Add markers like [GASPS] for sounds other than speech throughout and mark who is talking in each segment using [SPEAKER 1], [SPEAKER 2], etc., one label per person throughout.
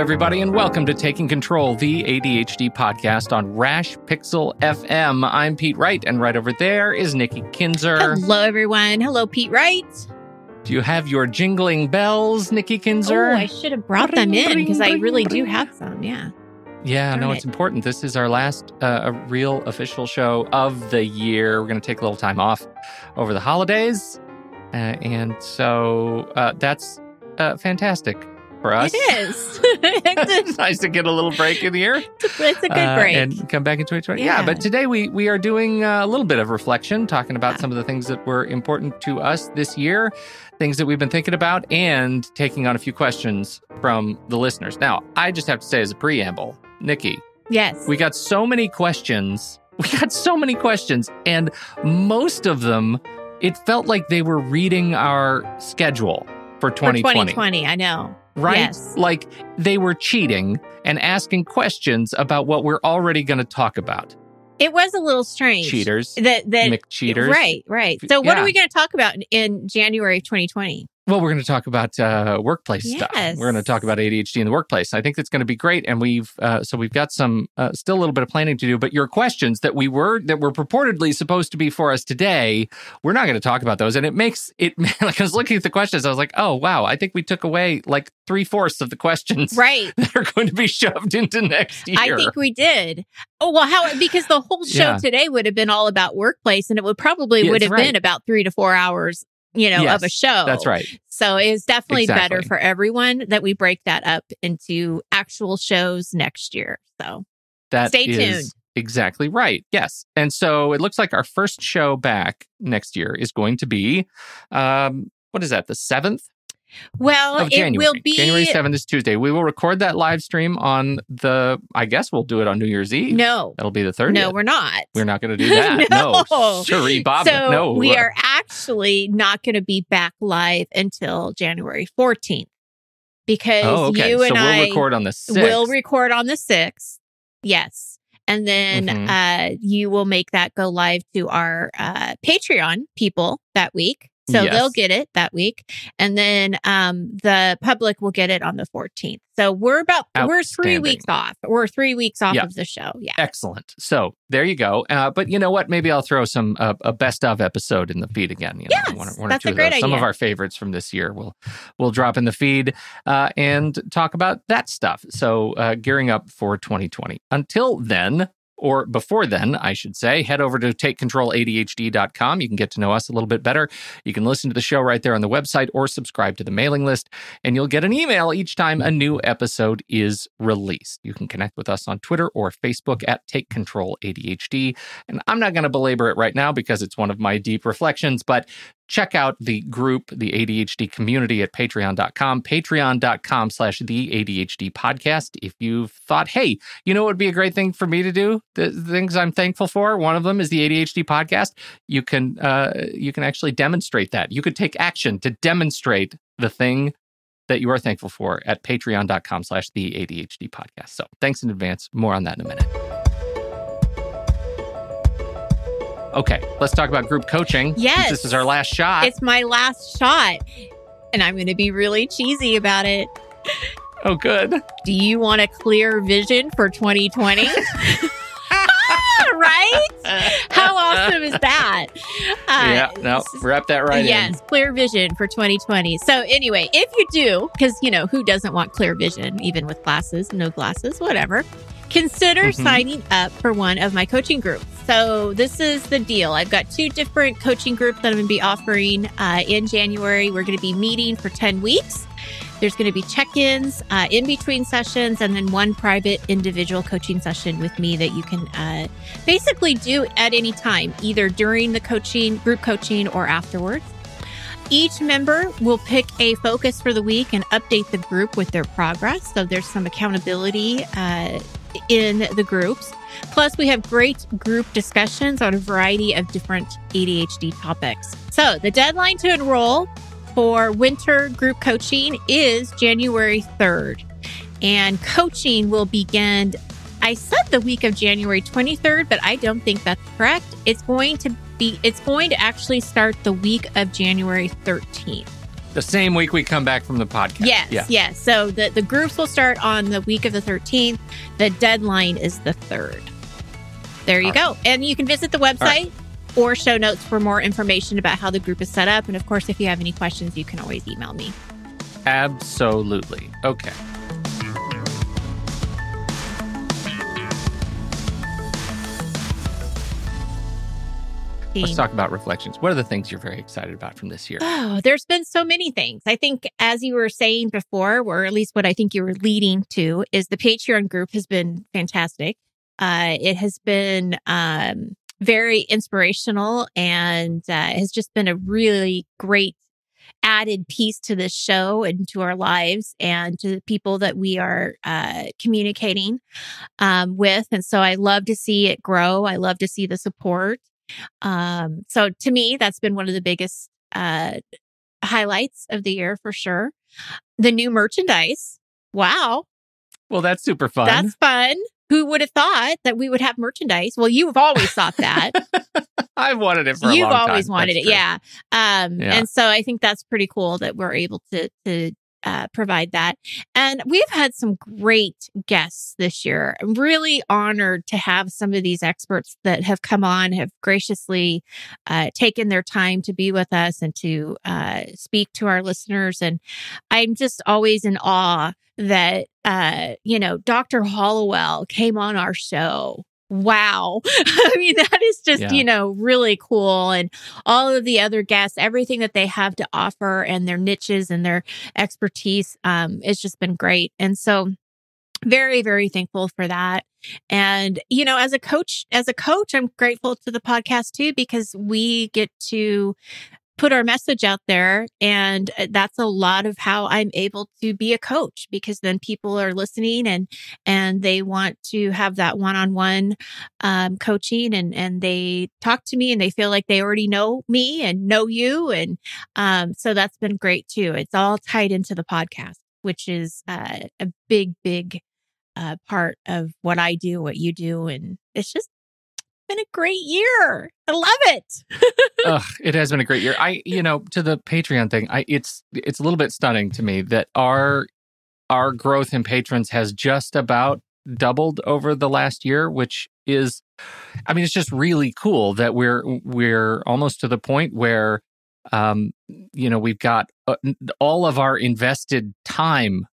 [SPEAKER 1] everybody, and welcome to Taking Control, the ADHD podcast on Rash Pixel FM. I'm Pete Wright, and right over there is Nikki Kinzer.
[SPEAKER 2] Hello, everyone. Hello, Pete Wright.
[SPEAKER 1] Do you have your jingling bells, Nikki Kinzer?
[SPEAKER 2] Oh, I should have brought them in because I really do have some. Yeah.
[SPEAKER 1] yeah, no,
[SPEAKER 2] darn
[SPEAKER 1] it's important. This is our last uh, real official show of the year. We're going to take a little time off over the holidays, uh, and so uh, that's uh, fantastic for us.
[SPEAKER 2] It is. [LAUGHS] it's, [LAUGHS]
[SPEAKER 1] nice to get a little break in the year.
[SPEAKER 2] it's a good
[SPEAKER 1] uh,
[SPEAKER 2] break.
[SPEAKER 1] and come back in 2020. Yeah.
[SPEAKER 2] Yeah.
[SPEAKER 1] but today we we are doing uh, a little bit of reflection, talking about
[SPEAKER 2] Yeah.
[SPEAKER 1] some of the things that were important to us this year, things that we've been thinking about, and taking on a few questions from the listeners. Now, I just have to say as a preamble, Nikki,
[SPEAKER 2] yes.
[SPEAKER 1] we got so many questions. [LAUGHS] We got so many questions, and most of them, it felt like they were reading our schedule for
[SPEAKER 2] For
[SPEAKER 1] 2020
[SPEAKER 2] 2020. I know.
[SPEAKER 1] Right?
[SPEAKER 2] Yes.
[SPEAKER 1] Like they were cheating and asking questions about what we're already going to talk about.
[SPEAKER 2] It was a little strange.
[SPEAKER 1] Cheaters,
[SPEAKER 2] That, that,
[SPEAKER 1] McCheaters.
[SPEAKER 2] Right, right. So, what
[SPEAKER 1] Yeah.
[SPEAKER 2] are we going to talk about in January of 2020?
[SPEAKER 1] Well, we're going to talk about uh, workplace stuff. We're going to talk about ADHD in the workplace. I think that's going to be great, and we've uh, so we've got some uh, still a little bit of planning to do. But your questions that we were that were purportedly supposed to be for us today, we're not going to talk about those. And it makes it [LAUGHS] like I was looking at the questions, I was like, oh wow, I think we took away like three fourths of the questions
[SPEAKER 2] Right. [LAUGHS]
[SPEAKER 1] that are going to be shoved into next year.
[SPEAKER 2] I think we did. Oh, well, how, because the whole show
[SPEAKER 1] Yeah.
[SPEAKER 2] today would have been all about workplace and it would probably
[SPEAKER 1] Yeah,
[SPEAKER 2] would have been about three to four hours, you know, of a show.
[SPEAKER 1] That's right.
[SPEAKER 2] So it is definitely better for everyone that we break that up into actual shows next year. So
[SPEAKER 1] That
[SPEAKER 2] Stay
[SPEAKER 1] is
[SPEAKER 2] tuned.
[SPEAKER 1] Exactly right. Yes. And so it looks like our first show back next year is going to be, um, what is that, the 7th
[SPEAKER 2] well, it
[SPEAKER 1] January?
[SPEAKER 2] will be
[SPEAKER 1] January 7th is Tuesday. We will record that live stream on the, I guess we'll do it on New Year's Eve.
[SPEAKER 2] no,
[SPEAKER 1] That'll be the 30th.
[SPEAKER 2] no, we're not.
[SPEAKER 1] We're not going to do [LAUGHS] that. no.
[SPEAKER 2] No.
[SPEAKER 1] Bob.
[SPEAKER 2] so
[SPEAKER 1] no.
[SPEAKER 2] we are actually not going to be back live until January 14th because
[SPEAKER 1] Oh, okay.
[SPEAKER 2] you
[SPEAKER 1] so
[SPEAKER 2] and
[SPEAKER 1] we'll
[SPEAKER 2] I
[SPEAKER 1] record on the 6th.
[SPEAKER 2] will record on the 6th. Yes. And then
[SPEAKER 1] Mhm.
[SPEAKER 2] uh, you will make that go live to our uh, Patreon people that week. So
[SPEAKER 1] Yes.
[SPEAKER 2] they'll get it that week. And then um, the public will get it on the 14th. So we're about, we're three weeks off. We're three weeks off
[SPEAKER 1] Yeah.
[SPEAKER 2] of the show. Yeah.
[SPEAKER 1] Excellent. So there you go. Uh, but you know what? Maybe I'll throw some uh, a best of episode in the feed again. You know,
[SPEAKER 2] Yes,
[SPEAKER 1] one, one
[SPEAKER 2] that's
[SPEAKER 1] or
[SPEAKER 2] a great
[SPEAKER 1] of. Some of our favorites from this year will we'll drop in the feed uh, and talk about that stuff. So uh, gearing up for 2020. Until then. Or before then, I should say, head over to takecontroladhd.com. You can get to know us a little bit better. You can listen to the show right there on the website or subscribe to the mailing list and you'll get an email each time a new episode is released. You can connect with us on Twitter or Facebook at Take Control ADHD. And I'm not going to belabor it right now because it's one of my deep reflections, but check out the group, the ADHD community at patreon.com, patreon.com slash the ADHD podcast. If you've thought, hey, you know what would be a great thing for me to do? The, things I'm thankful for, one of them is the ADHD podcast. You can uh, you can actually demonstrate that. You could take action to demonstrate the thing that you are thankful for at patreon.com slash the ADHD podcast. So thanks in advance. More on that in a minute. Okay, let's talk about group coaching.
[SPEAKER 2] Yes.
[SPEAKER 1] This is our last shot.
[SPEAKER 2] It's my last shot. And I'm going to be really cheesy about it.
[SPEAKER 1] oh, good.
[SPEAKER 2] Do you want a clear vision for 2020? [LAUGHS] right? How awesome is that? Uh,
[SPEAKER 1] yeah, no, wrap that right in.
[SPEAKER 2] yes, clear vision for 2020. So, anyway, if you do, because, you know, who doesn't want clear vision, even with glasses, no glasses, whatever, consider
[SPEAKER 1] Mhm.
[SPEAKER 2] signing up for one of my coaching groups. So, this is the deal. I've got two different coaching groups that I'm going to be offering uh, in January. We're going to be meeting for 10 weeks. There's going to be check ins uh, in between sessions and then one private individual coaching session with me that you can uh, basically do at any time, either during the coaching, group coaching, or afterwards. Each member will pick a focus for the week and update the group with their progress. So there's some accountability uh, in the groups. Plus, we have great group discussions on a variety of different ADHD topics. So the deadline to enroll for winter group coaching is January 3rd. And coaching will begin, I said the week of January 23rd, but I don't think that's correct. It's going to be, it's going to actually start the week of January 13th.
[SPEAKER 1] The same week we come back from the podcast.
[SPEAKER 2] Yes,
[SPEAKER 1] Yeah.
[SPEAKER 2] yes. So the, the groups will start on the week of the 13th. The deadline is the 3rd. There you
[SPEAKER 1] All
[SPEAKER 2] go. And you can visit the website or show notes for more information about how the group is set up. And of course, if you have any questions, you can always email me.
[SPEAKER 1] Absolutely. Okay. Let's talk about reflections. What are the things you're very excited about from this year?
[SPEAKER 2] Oh, there's been so many things. I think, as you were saying before, or at least what I think you were leading to, is the Patreon group has been fantastic. Uh, it has been um, very inspirational and uh, has just been a really great added piece to this show and to our lives and to the people that we are uh, communicating um, with. And so I love to see it grow. I love to see the support. Um, so to me, that's been one of the biggest uh, highlights of the year for sure. The new merchandise. Wow.
[SPEAKER 1] Well, that's super fun.
[SPEAKER 2] That's fun. Who would have thought that we would have merchandise? Well, you've always thought that. [LAUGHS]
[SPEAKER 1] I've wanted it for a
[SPEAKER 2] You've
[SPEAKER 1] long time.
[SPEAKER 2] always wanted
[SPEAKER 1] That's
[SPEAKER 2] it.
[SPEAKER 1] true.
[SPEAKER 2] Yeah. Um,
[SPEAKER 1] Yeah.
[SPEAKER 2] and so I think that's pretty cool that we're able to, to, uh, provide that. And we've had some great guests this year. I'm really honored to have some of these experts that have come on, have graciously uh, taken their time to be with us and to uh, speak to our listeners. And I'm just always in awe that, uh, you know, Dr. Hallowell came on our show. Wow. [LAUGHS] I mean, that is just,
[SPEAKER 1] Yeah.
[SPEAKER 2] you know, really cool. And all of the other guests, everything that they have to offer and their niches and their expertise, um, it's just been great. And so very, very thankful for that. And, you know, as a coach, as a coach, I'm grateful to the podcast too, because we get to put our message out there. And uh, that's a lot of how I'm able to be a coach because then people are listening and, and they want to have that one-on-one, um, coaching and, and they talk to me and they feel like they already know me and know you. And, um, so that's been great too. It's all tied into the podcast, which is, uh, a big, big, uh, part of what I do, what you do. And it's just been a great year. I love it. [LAUGHS]
[SPEAKER 1] Ugh, it has been a great year. I, you know, to the Patreon thing, I it's it's a little bit stunning to me that our our growth in patrons has just about doubled over the last year, which is I mean, it's just really cool that we're we're almost to the point where um you know, we've got uh, all of our invested time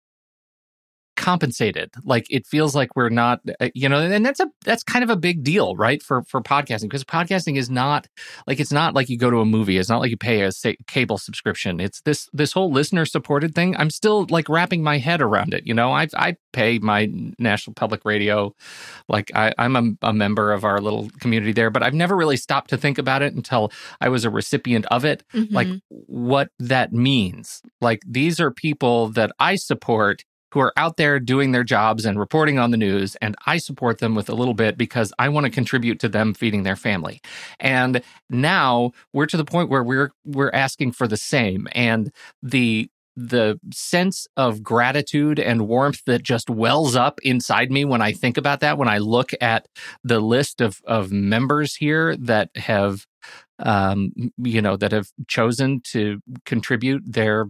[SPEAKER 1] compensated. Like it feels like we're not uh, you know and that's a that's kind of a big deal right for for podcasting because podcasting is not like it's not like you go to a movie it's not like you pay a say, cable subscription. It's this this whole listener supported thing. I'm still like wrapping my head around it you know? I i pay my national public radio like I, i'm a, a member of our little community there but i've never really stopped to think about it until i was a recipient of it. Like
[SPEAKER 2] Mhm.
[SPEAKER 1] what that means. Like these are people that I support who are out there doing their jobs and reporting on the news and I support them with a little bit because I want to contribute to them feeding their family. And now we're to the point where we're we're asking for the same and the the sense of gratitude and warmth that just wells up inside me when I think about that when I look at the list of of members here that have um, you know, that have chosen to contribute their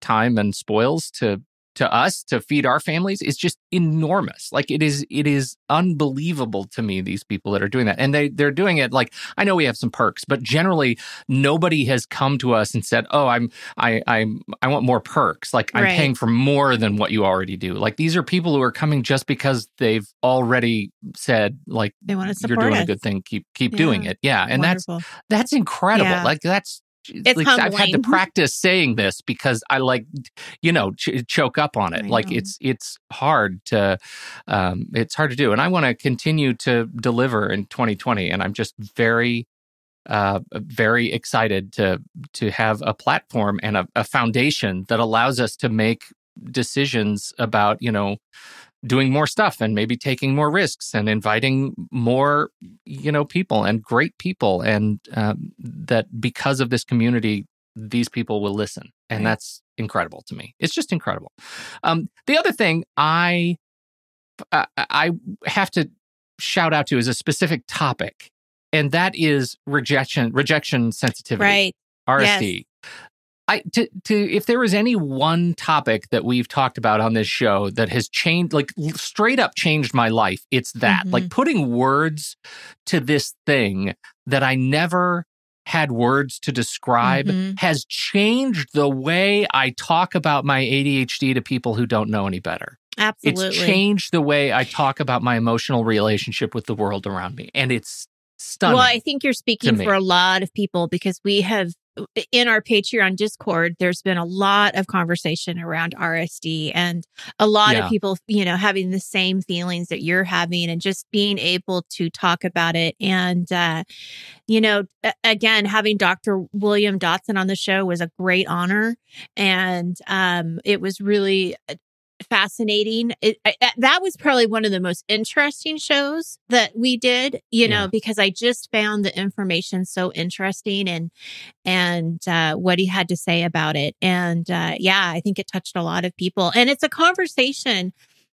[SPEAKER 1] time and spoils to to us to feed our families is just enormous. Like it is it is unbelievable to me these people that are doing that. And they they're doing it like I know we have some perks, but generally nobody has come to us and said, "Oh, I'm I I'm I want more perks. Like I'm
[SPEAKER 2] Right.
[SPEAKER 1] paying for more than what you already do." Like these are people who are coming just because they've already said like
[SPEAKER 2] They want to
[SPEAKER 1] you're doing
[SPEAKER 2] us.
[SPEAKER 1] a good thing. Keep keep doing it. Yeah, and that's that's incredible.
[SPEAKER 2] Yeah.
[SPEAKER 1] Like that's
[SPEAKER 2] It's
[SPEAKER 1] like, I've had to [LAUGHS] practice saying this because I like you know ch- choke up on it.
[SPEAKER 2] I
[SPEAKER 1] Like
[SPEAKER 2] know.
[SPEAKER 1] it's it's hard to um it's hard to do, and I want to continue to deliver in 2020, and I'm just very uh very excited to to have a platform and a, a foundation that allows us to make decisions about you know doing more stuff and maybe taking more risks and inviting more you know people and great people and um, that because of this community these people will listen. And that's incredible to me. It's just incredible. Um, the other thing i I- i have to shout out to is a specific topic and that is rejection rejection sensitivity
[SPEAKER 2] Right.
[SPEAKER 1] RSD. I to to if there was any one topic that we've talked about on this show that has changed, like straight up changed my life, it's that.
[SPEAKER 2] Mhm.
[SPEAKER 1] Like putting words to this thing that I never had words to describe
[SPEAKER 2] Mhm.
[SPEAKER 1] has changed the way I talk about my ADHD to people who don't know any better.
[SPEAKER 2] Absolutely.
[SPEAKER 1] It's changed the way I talk about my emotional relationship with the world around me. And it's stunning.
[SPEAKER 2] Well, I think you're speaking for a lot of people because we have in our Patreon Discord, there's been a lot of conversation around RSD and a lot
[SPEAKER 1] Yeah.
[SPEAKER 2] of people, you know, having the same feelings that you're having and just being able to talk about it. And, uh, you know, again, having Dr. William Dodson on the show was a great honor. And um, it was really fascinating. It, I, that was probably one of the most interesting shows that we did, you know, because I just found the information so interesting and and uh, what he had to say about it. And uh, yeah, I think it touched a lot of people. And it's a conversation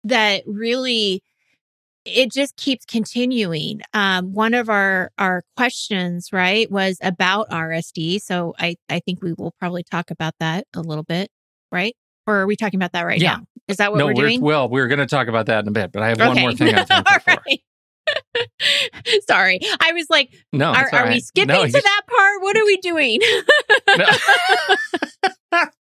[SPEAKER 2] that really it just keeps continuing. Um, one of our our questions, right, was about RSD. So I I think we will probably talk about that a little bit, right? Or are we talking about that right
[SPEAKER 1] Yeah.
[SPEAKER 2] now? Is that what
[SPEAKER 1] no,
[SPEAKER 2] we're doing?
[SPEAKER 1] well, we're going to talk about that in a bit, but I have one more thing [LAUGHS]
[SPEAKER 2] All right. [LAUGHS] Sorry. I was like,
[SPEAKER 1] No,
[SPEAKER 2] are, are we skipping
[SPEAKER 1] No,
[SPEAKER 2] to that part? What are we doing?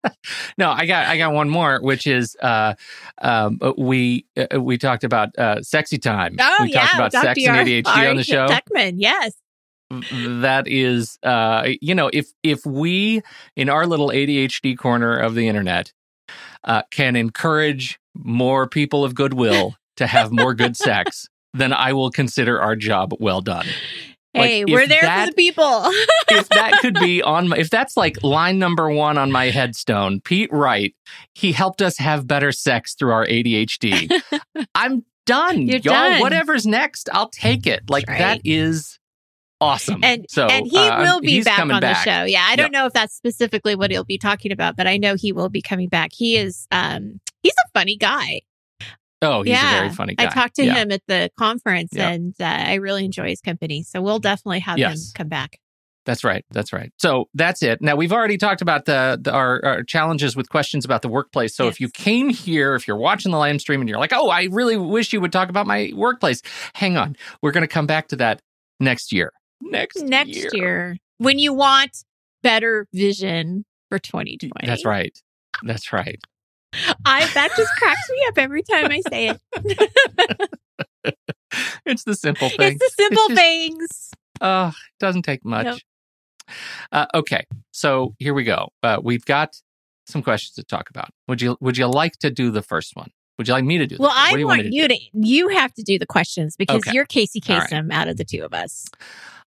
[SPEAKER 2] [LAUGHS]
[SPEAKER 1] no, I got I got one more, which is uh, um, we uh, we talked about uh, sexy time.
[SPEAKER 2] Oh,
[SPEAKER 1] we
[SPEAKER 2] yeah.
[SPEAKER 1] talked about
[SPEAKER 2] Dr.
[SPEAKER 1] sex and ADHD on the show.
[SPEAKER 2] Tuckman. Yes.
[SPEAKER 1] that is, uh, you know, if if we in our little ADHD corner of the internet uh, can encourage more people of goodwill to have more good [LAUGHS] sex, then I will consider our job well done.
[SPEAKER 2] Hey,
[SPEAKER 1] if
[SPEAKER 2] we're there
[SPEAKER 1] that-
[SPEAKER 2] for the people. [LAUGHS]
[SPEAKER 1] if that could be [LAUGHS] on my, if that's like line number one on my headstone, Pete Wright, he helped us have better sex through our ADHD. I'm done.
[SPEAKER 2] You're
[SPEAKER 1] Y'all,
[SPEAKER 2] done.
[SPEAKER 1] whatever's next, I'll take it. Like
[SPEAKER 2] Right.
[SPEAKER 1] that is awesome.
[SPEAKER 2] and
[SPEAKER 1] so
[SPEAKER 2] and he
[SPEAKER 1] uh,
[SPEAKER 2] will be back on
[SPEAKER 1] back.
[SPEAKER 2] the show. Yeah, I don't know if that's specifically what he'll be talking about, but I know he will be coming back. He is um he's a funny guy.
[SPEAKER 1] Oh, he's
[SPEAKER 2] yeah,
[SPEAKER 1] a very funny guy.
[SPEAKER 2] I talked to
[SPEAKER 1] Yeah.
[SPEAKER 2] him at the conference, and uh, I really enjoy his company. So we'll definitely have him come back.
[SPEAKER 1] That's right. That's right. So that's it. Now we've already talked about the, the our, our challenges with questions about the workplace. So if you came here, if you're watching the live stream and you're like, "Oh, I really wish you would talk about my workplace," hang on. We're going to come back to that next year. Next
[SPEAKER 2] Next
[SPEAKER 1] year.
[SPEAKER 2] year, when you want better vision for 2020.
[SPEAKER 1] That's right. That's right.
[SPEAKER 2] I that just cracks me up every time I say it. [LAUGHS]
[SPEAKER 1] It's the simple things. [LAUGHS]
[SPEAKER 2] it's the simple
[SPEAKER 1] just-
[SPEAKER 2] things.
[SPEAKER 1] Uh, it doesn't take much.
[SPEAKER 2] Nope.
[SPEAKER 1] Uh, okay, so here we go. Uh, we've got some questions to talk about. Would you Would you like to do the first one? Would you like me to do? the
[SPEAKER 2] Well,
[SPEAKER 1] first one? What
[SPEAKER 2] I
[SPEAKER 1] do you
[SPEAKER 2] want
[SPEAKER 1] to
[SPEAKER 2] you
[SPEAKER 1] do?
[SPEAKER 2] to you have to do the questions because
[SPEAKER 1] Okay.
[SPEAKER 2] you're Casey
[SPEAKER 1] All right.
[SPEAKER 2] Kasem out of the two of us.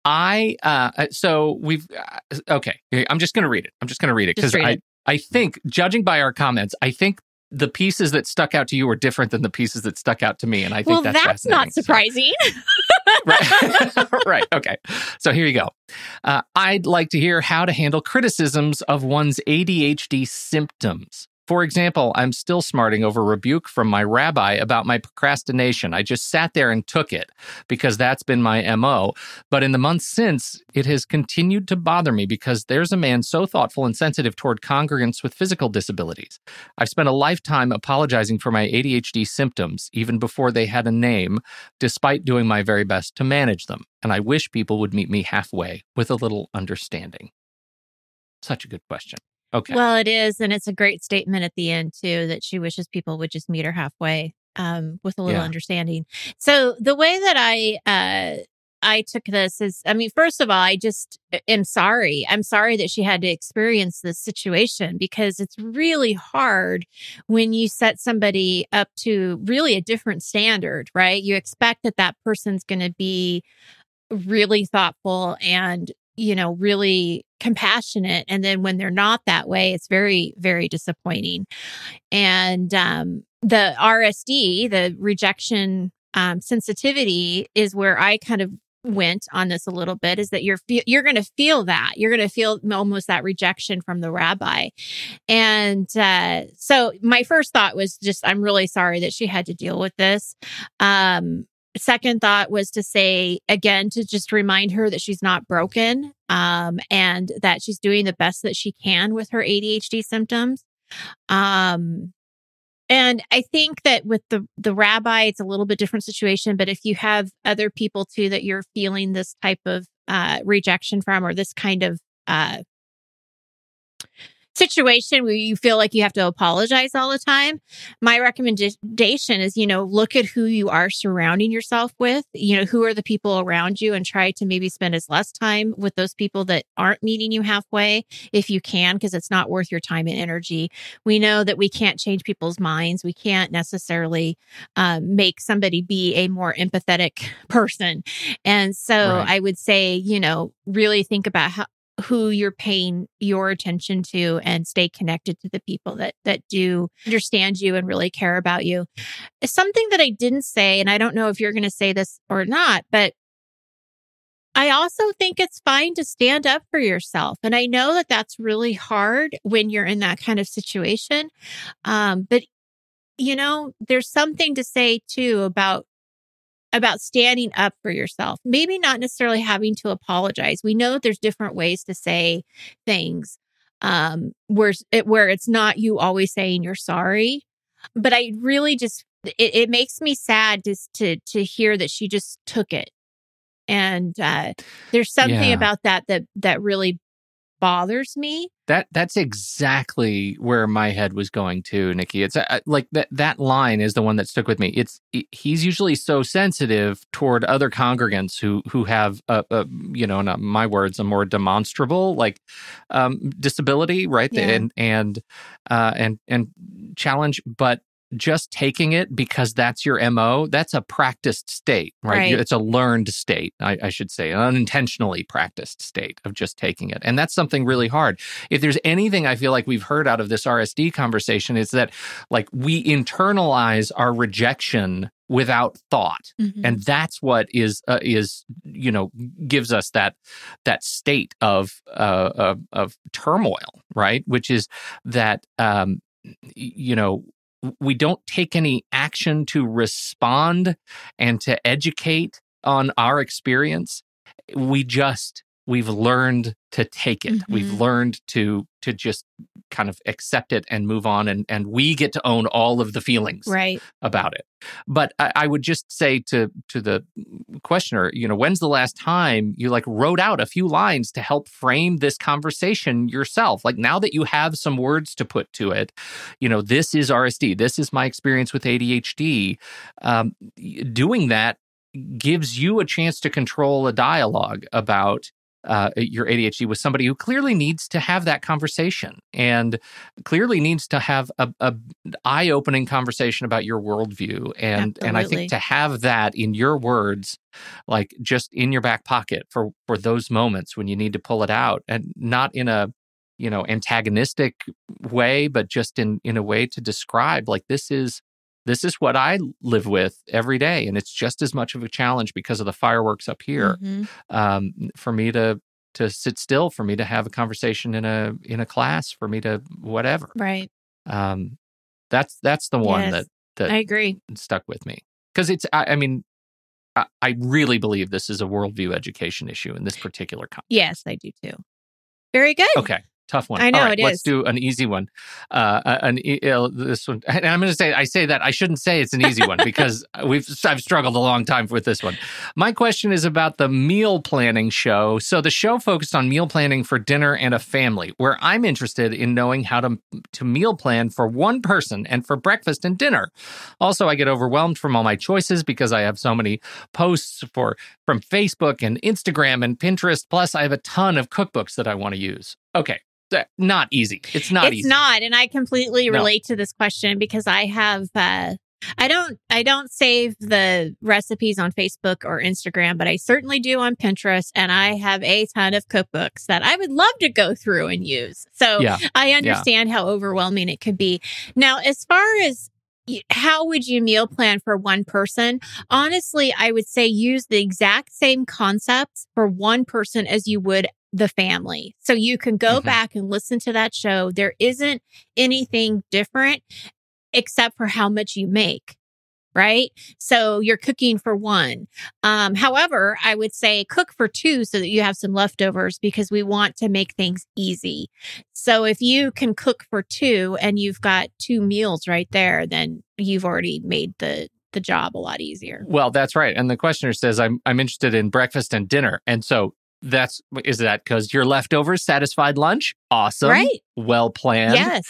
[SPEAKER 1] I uh, uh, so we've uh, okay. I'm just going to read it. I'm just going to read it because I
[SPEAKER 2] it.
[SPEAKER 1] I think judging by our comments, I think the pieces that stuck out to you were different than the pieces that stuck out to me, and I think
[SPEAKER 2] Well,
[SPEAKER 1] that's,
[SPEAKER 2] that's, not
[SPEAKER 1] fascinating. So-
[SPEAKER 2] surprising. [LAUGHS]
[SPEAKER 1] right. [LAUGHS] [LAUGHS] right. Okay. So here you go. Uh, I'd like to hear how to handle criticisms of one's ADHD symptoms. For example, I'm still smarting over rebuke from my rabbi about my procrastination. I just sat there and took it because that's been my MO. But in the months since, it has continued to bother me because there's a man so thoughtful and sensitive toward congregants with physical disabilities. I've spent a lifetime apologizing for my ADHD symptoms, even before they had a name, despite doing my very best to manage them. And I wish people would meet me halfway with a little understanding. Such a good question. Okay.
[SPEAKER 2] Well, it is, and it's a great statement at the end too that she wishes people would just meet her halfway um, with a little
[SPEAKER 1] Yeah.
[SPEAKER 2] understanding. So the way that I uh, I took this is, I mean, first of all, I just am sorry. I'm sorry that she had to experience this situation because it's really hard when you set somebody up to really a different standard, right? You expect that that person's going to be really thoughtful and you know really compassionate and then when they're not that way it's very very disappointing. And um the rsd the rejection um sensitivity is where i kind of went on this a little bit is that you're you're going to feel that. You're going to feel almost that rejection from the rabbi. And uh so my first thought was just i'm really sorry that she had to deal with this. Um second thought was to say again to just remind her that she's not broken um, and that she's doing the best that she can with her ADHD symptoms. Um, and I think that with the the rabbi, it's a little bit different situation. But if you have other people too that you're feeling this type of uh, rejection from, or this kind of uh, situation where you feel like you have to apologize all the time, my recommendation is, you know, look at who you are surrounding yourself with, you know, who are the people around you and try to maybe spend as less time with those people that aren't meeting you halfway if you can, because it's not worth your time and energy. We know that we can't change people's minds. We can't necessarily um, make somebody be a more empathetic [LAUGHS] person. And so right. I would say, you know, really think about how, who you're paying your attention to and stay connected to the people that that do understand you and really care about you. Something that I didn't say and I don't know if you're going to say this or not, but I also think it's fine to stand up for yourself. And I know that that's really hard when you're in that kind of situation. Um, but you know, there's something to say too about about standing up for yourself. Maybe not necessarily having to apologize. We know that there's different ways to say things um, where it, where it's not you always saying you're sorry. But I really just it, it makes me sad just to to hear that she just took it, and uh, there's something yeah. about that that that really bothers me.
[SPEAKER 1] That that's exactly where my head was going to, Nikki. It's uh, like that that line is the one that stuck with me. It's he's usually so sensitive toward other congregants who who have a, a you know, not my words, a more demonstrable like um, disability, right? Yeah. And and uh, and and challenge, but just taking it because that's your MO, that's a practiced state, right? right. It's a learned state, I, I, should say, an unintentionally practiced state of just taking it. And that's something really hard. If there's anything I feel like we've heard out of this RSD conversation, is that like we internalize our rejection without thought mm-hmm. and that's what is uh, is you know gives us that that state of uh, of, of turmoil right which is that um you know we don't take any action to respond and to educate on our experience. We just we've learned to take it. Mm-hmm. We've learned to to just kind of accept it and move on and and we get to own all of the feelings
[SPEAKER 2] right.
[SPEAKER 1] about it. But I, I would just say to to the questioner, you know, when's the last time you like wrote out a few lines to help frame this conversation yourself? Like now that you have some words to put to it, you know, this is RSD. This is my experience with ADHD. Um, doing that gives you a chance to control a dialogue about uh, your ADHD with somebody who clearly needs to have that conversation and clearly needs to have a, a eye-opening conversation about your worldview. And Absolutely. and I think to have that in your words, like just in your back pocket for for those moments when you need to pull it out, and not in a you know antagonistic way, but just in in a way to describe like this is this is what I live with every day. And it's just as much of a challenge because of the fireworks up here mm-hmm. um, for me to to sit still, for me to have a conversation in a in a class, for me to whatever.
[SPEAKER 2] Right. Um,
[SPEAKER 1] that's that's the one yes, that that
[SPEAKER 2] I agree
[SPEAKER 1] stuck with me because it's I, I mean I, I, really believe this is a worldview education issue in this particular context.
[SPEAKER 2] Yes, I do too. Very good.
[SPEAKER 1] Okay tough one.
[SPEAKER 2] I know
[SPEAKER 1] All right,
[SPEAKER 2] it
[SPEAKER 1] let's
[SPEAKER 2] is.
[SPEAKER 1] do an easy one. Uh, an uh, this one, and I'm going to say I say that I shouldn't say it's an easy one [LAUGHS] because we've I've struggled a long time with this one. My question is about the meal planning show. So the show focused on meal planning for dinner and a family. Where I'm interested in knowing how to to meal plan for one person and for breakfast and dinner. Also, I get overwhelmed from all my choices because I have so many posts for from Facebook and Instagram and Pinterest. Plus, I have a ton of cookbooks that I want to use. Okay, not easy. It's not easy.
[SPEAKER 2] it's
[SPEAKER 1] easy.
[SPEAKER 2] not. And I completely no. relate to this question because I have uh I don't I don't save the recipes on Facebook or Instagram, but I certainly do on Pinterest and I have a ton of cookbooks that I would love to go through and use. So yeah. I understand yeah. how overwhelming it could be. Now, as far as how would you meal plan for one person? Honestly, I would say use the exact same concepts for one person as you would the family. So you can go mm-hmm. back and listen to that show. There isn't anything different except for how much you make. right? So you're cooking for one. Um, however, I would say cook for two so that you have some leftovers because we want to make things easy. So if you can cook for two and you've got two meals right there, then you've already made the the job a lot easier.
[SPEAKER 1] Well, that's right. And the questioner says, I'm, I'm interested in breakfast and dinner. And so that's, is that because your leftovers satisfied lunch? Awesome.
[SPEAKER 2] Right.
[SPEAKER 1] Well planned.
[SPEAKER 2] Yes.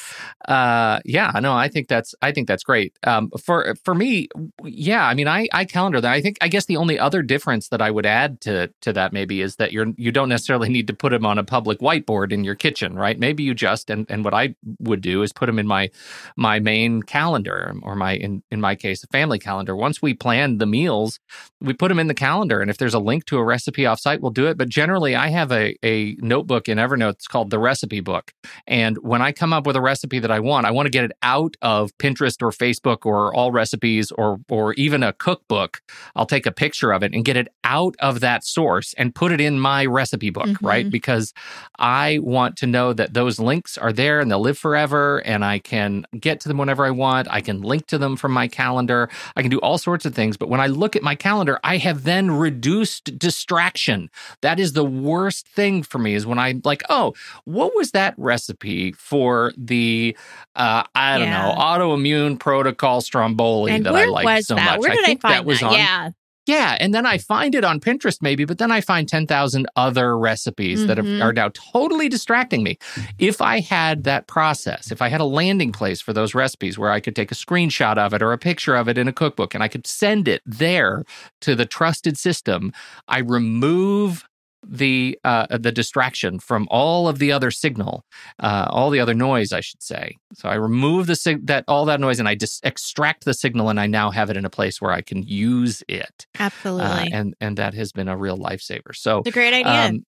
[SPEAKER 1] Uh, yeah, no, I think that's, I think that's great. Um, for, for me, yeah, I mean, I, I calendar that. I think, I guess the only other difference that I would add to, to that maybe is that you're, you don't necessarily need to put them on a public whiteboard in your kitchen, right? Maybe you just, and, and what I would do is put them in my, my main calendar or my, in, in my case, a family calendar. Once we plan the meals, we put them in the calendar. And if there's a link to a recipe offsite, we'll do it. But generally I have a, a notebook in Evernote. It's called the recipe book. And when I come up with a recipe that I want, I want to get it out of Pinterest or Facebook or all recipes or or even a cookbook. I'll take a picture of it and get it out of that source and put it in my recipe book,
[SPEAKER 2] Mhm.
[SPEAKER 1] right? Because I want to know that those links are there and they'll live forever and I can get to them whenever I want. I can link to them from my calendar. I can do all sorts of things. But when I look at my calendar, I have then reduced distraction. That is the worst thing for me is when I'm like, oh, what was that recipe for the uh, I don't
[SPEAKER 2] Yeah.
[SPEAKER 1] know autoimmune protocol stromboli
[SPEAKER 2] and
[SPEAKER 1] that I like so
[SPEAKER 2] that?
[SPEAKER 1] much?
[SPEAKER 2] Where did I,
[SPEAKER 1] think
[SPEAKER 2] find
[SPEAKER 1] that was
[SPEAKER 2] that?
[SPEAKER 1] on
[SPEAKER 2] yeah.
[SPEAKER 1] yeah, and then I find it on Pinterest maybe, but then I find 10,000 other recipes that have,
[SPEAKER 2] Mhm.
[SPEAKER 1] are now totally distracting me. If I had that process, if I had a landing place for those recipes where I could take a screenshot of it or a picture of it in a cookbook and I could send it there to the trusted system, I remove the uh, the distraction from all of the other signal, uh, all the other noise, I should say. So I remove the sig- that all that noise and I just extract the signal, and I now have it in a place where I can use it,
[SPEAKER 2] Absolutely.
[SPEAKER 1] uh, and and that has been a real lifesaver. So
[SPEAKER 2] it's a great idea.
[SPEAKER 1] um,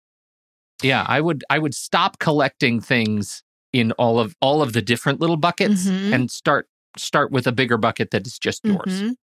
[SPEAKER 1] yeah, I would I would stop collecting things in all of all of the different little buckets
[SPEAKER 2] Mhm.
[SPEAKER 1] and start start with a bigger bucket that is just yours.
[SPEAKER 2] Mhm.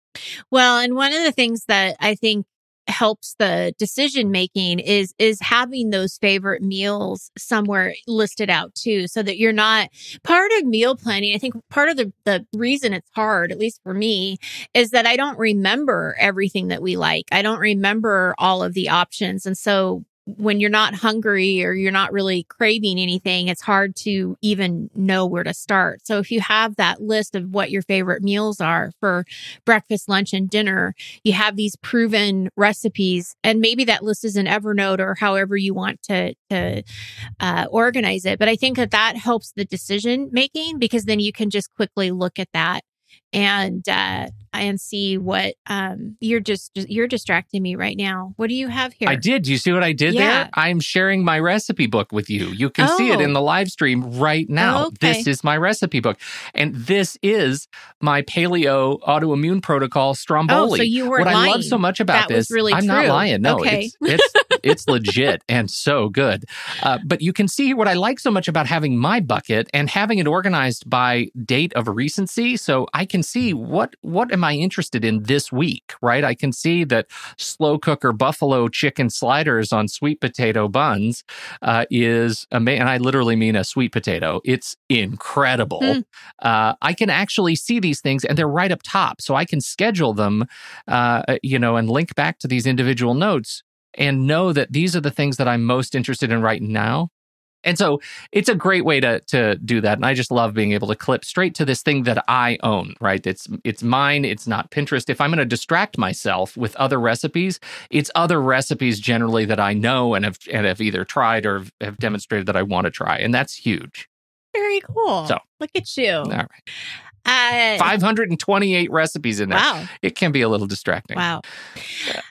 [SPEAKER 2] Well, and one of the things that I think helps the decision making is is having those favorite meals somewhere listed out too so that you're not part of meal planning i think part of the the reason it's hard at least for me is that i don't remember everything that we like. I don't remember all of the options. And so when you're not hungry or you're not really craving anything, it's hard to even know where to start. So if you have that list of what your favorite meals are for breakfast, lunch, and dinner, you have these proven recipes, and maybe that list is in Evernote or however you want to to uh, organize it. But I think that that helps the decision making because then you can just quickly look at that and uh, and see what um, you're just you're distracting me right now. What do you have here?
[SPEAKER 1] I did. Do you see what I did
[SPEAKER 2] Yeah.
[SPEAKER 1] there? I'm sharing my recipe book with you. You can see it
[SPEAKER 2] Oh.
[SPEAKER 1] in the live stream right now.
[SPEAKER 2] Okay.
[SPEAKER 1] This is my recipe book. And this is my paleo autoimmune protocol Stromboli.
[SPEAKER 2] Oh, so you weren't
[SPEAKER 1] what I love so much about
[SPEAKER 2] That
[SPEAKER 1] this,
[SPEAKER 2] really
[SPEAKER 1] I'm not lying. No,
[SPEAKER 2] Okay.
[SPEAKER 1] it's it's [LAUGHS] it's legit and so good. Uh, but you can see what I like so much about having my bucket and having it organized by date of recency. So I can see what what am I interested in this week, right? I can see that slow cooker buffalo chicken sliders on sweet potato buns uh, is amazing. And I literally mean a sweet potato. It's incredible.
[SPEAKER 2] Hmm.
[SPEAKER 1] Uh, I can actually see these things and they're right up top. So I can schedule them, uh, you know, and link back to these individual notes and know that these are the things that I'm most interested in right now. And so it's a great way to to do that. And I just love being able to clip straight to this thing that I own, right? It's it's mine, it's not Pinterest. If I'm going to distract myself with other recipes, it's other recipes generally that I know and have and have either tried or have demonstrated that I want to try. And that's huge.
[SPEAKER 2] Very cool.
[SPEAKER 1] So-
[SPEAKER 2] look at you.
[SPEAKER 1] All right.
[SPEAKER 2] Uh,
[SPEAKER 1] 528 recipes in there.
[SPEAKER 2] Wow.
[SPEAKER 1] It can be a little distracting.
[SPEAKER 2] Wow.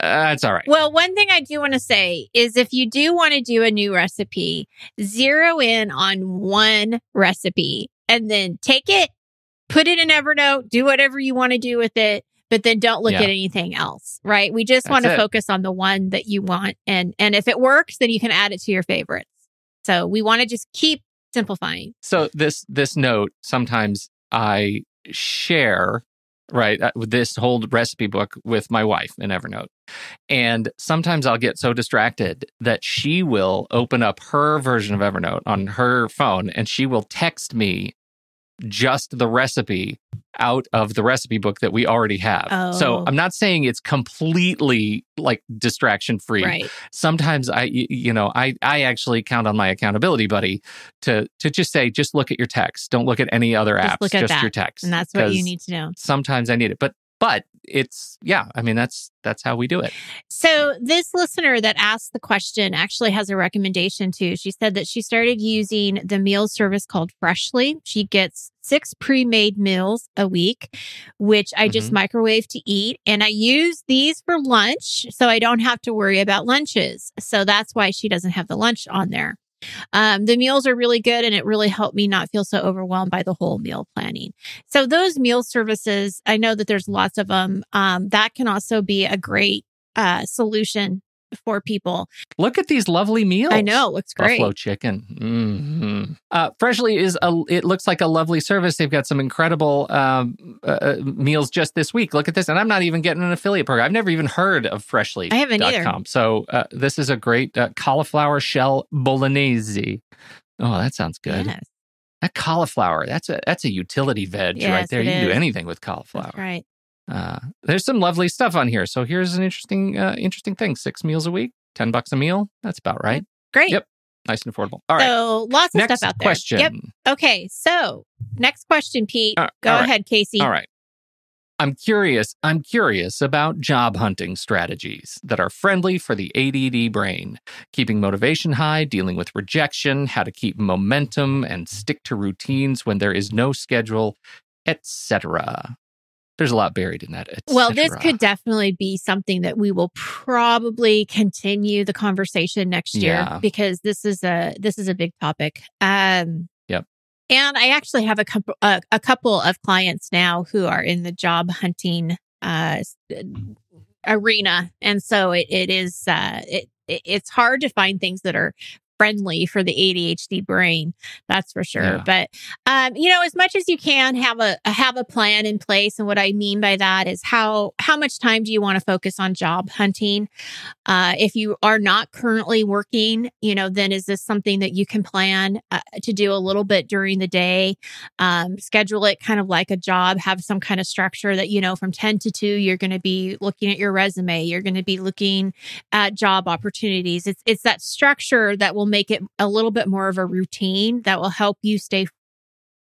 [SPEAKER 1] Uh, all right.
[SPEAKER 2] Well, one thing I do want to say is if you do want to do a new recipe, zero in on one recipe and then take it, put it in Evernote, do whatever you want to do with it, but then don't look
[SPEAKER 1] Yeah.
[SPEAKER 2] at anything else, right? We just
[SPEAKER 1] That's
[SPEAKER 2] want to
[SPEAKER 1] it.
[SPEAKER 2] focus on the one that you want and and if it works, then you can add it to your favorites. So, we want to just keep simplifying.
[SPEAKER 1] So this this note sometimes I share right uh, this whole recipe book with my wife in Evernote. And sometimes I'll get so distracted that she will open up her version of Evernote on her phone and she will text me just the recipe out of the recipe book that we already have. So
[SPEAKER 2] Oh.
[SPEAKER 1] I'm not saying it's completely like distraction free.
[SPEAKER 2] Right.
[SPEAKER 1] Sometimes I you know, I I actually count on my accountability buddy to to just say just look at your text. Don't look at any other
[SPEAKER 2] Just
[SPEAKER 1] apps,
[SPEAKER 2] look at
[SPEAKER 1] just
[SPEAKER 2] that.
[SPEAKER 1] your text.
[SPEAKER 2] And that's what you need to know.
[SPEAKER 1] Sometimes I need it. But but it's yeah, I mean that's that's how we do it.
[SPEAKER 2] So, this listener that asked the question actually has a recommendation too. She said that she started using the meal service called Freshly. She gets six pre made meals a week, which I just
[SPEAKER 1] Mm-hmm.
[SPEAKER 2] microwave to eat. And I use these for lunch so I don't have to worry about lunches. So, that's why she doesn't have the lunch on there. Um, the meals are really good and it really helped me not feel so overwhelmed by the whole meal planning. So those meal services, I know that there's lots of them. Um, that can also be a great uh, solution for people.
[SPEAKER 1] Look at these lovely meals.
[SPEAKER 2] I know, it looks great.
[SPEAKER 1] Buffalo chicken. hmm Uh, Freshly is a. It looks like a lovely service. They've got some incredible um, uh, meals just this week. Look at this, and I'm not even getting an affiliate program. I've never even heard of Freshly.
[SPEAKER 2] I haven't either.
[SPEAKER 1] So uh, this is a great uh, cauliflower shell bolognese. Oh, that sounds good.
[SPEAKER 2] Yes,
[SPEAKER 1] That cauliflower. That's a that's a utility veg right there. You can do anything with cauliflower.
[SPEAKER 2] that's right.
[SPEAKER 1] Uh, there's some lovely stuff on here. So here's an interesting uh, interesting thing. Six meals a week, ten bucks a meal. That's about right.
[SPEAKER 2] Great.
[SPEAKER 1] Yep. Nice and affordable. All right.
[SPEAKER 2] So lots of
[SPEAKER 1] Next
[SPEAKER 2] stuff out there.
[SPEAKER 1] question.
[SPEAKER 2] Yep. Okay. So next question, Pete.
[SPEAKER 1] Uh,
[SPEAKER 2] Go
[SPEAKER 1] right.
[SPEAKER 2] ahead, Casey.
[SPEAKER 1] All right. I'm curious. I'm curious about job hunting strategies that are friendly for the ADD brain, keeping motivation high, dealing with rejection, how to keep momentum and stick to routines when there is no schedule, etc. There's a lot buried in that. Et
[SPEAKER 2] Well, this could definitely be something that we will probably continue the conversation next year
[SPEAKER 1] Yeah.
[SPEAKER 2] because this is a this is a big topic. Um
[SPEAKER 1] Yep.
[SPEAKER 2] And I actually have a couple a, a couple of clients now who are in the job hunting uh arena and so it, it is uh it it's hard to find things that are friendly for the ADHD brain that's for sure
[SPEAKER 1] Yeah.
[SPEAKER 2] but um, you know, as much as you can have a have a plan in place, and what I mean by that is how how much time do you want to focus on job hunting? Uh, if you are not currently working, you know, then is this something that you can plan uh, to do a little bit during the day? Um, schedule it kind of like a job. Have some kind of structure that you know from ten to two you're going to be looking at your resume. You're going to be looking at job opportunities. It's it's that structure that will make it a little bit more of a routine that will help you stay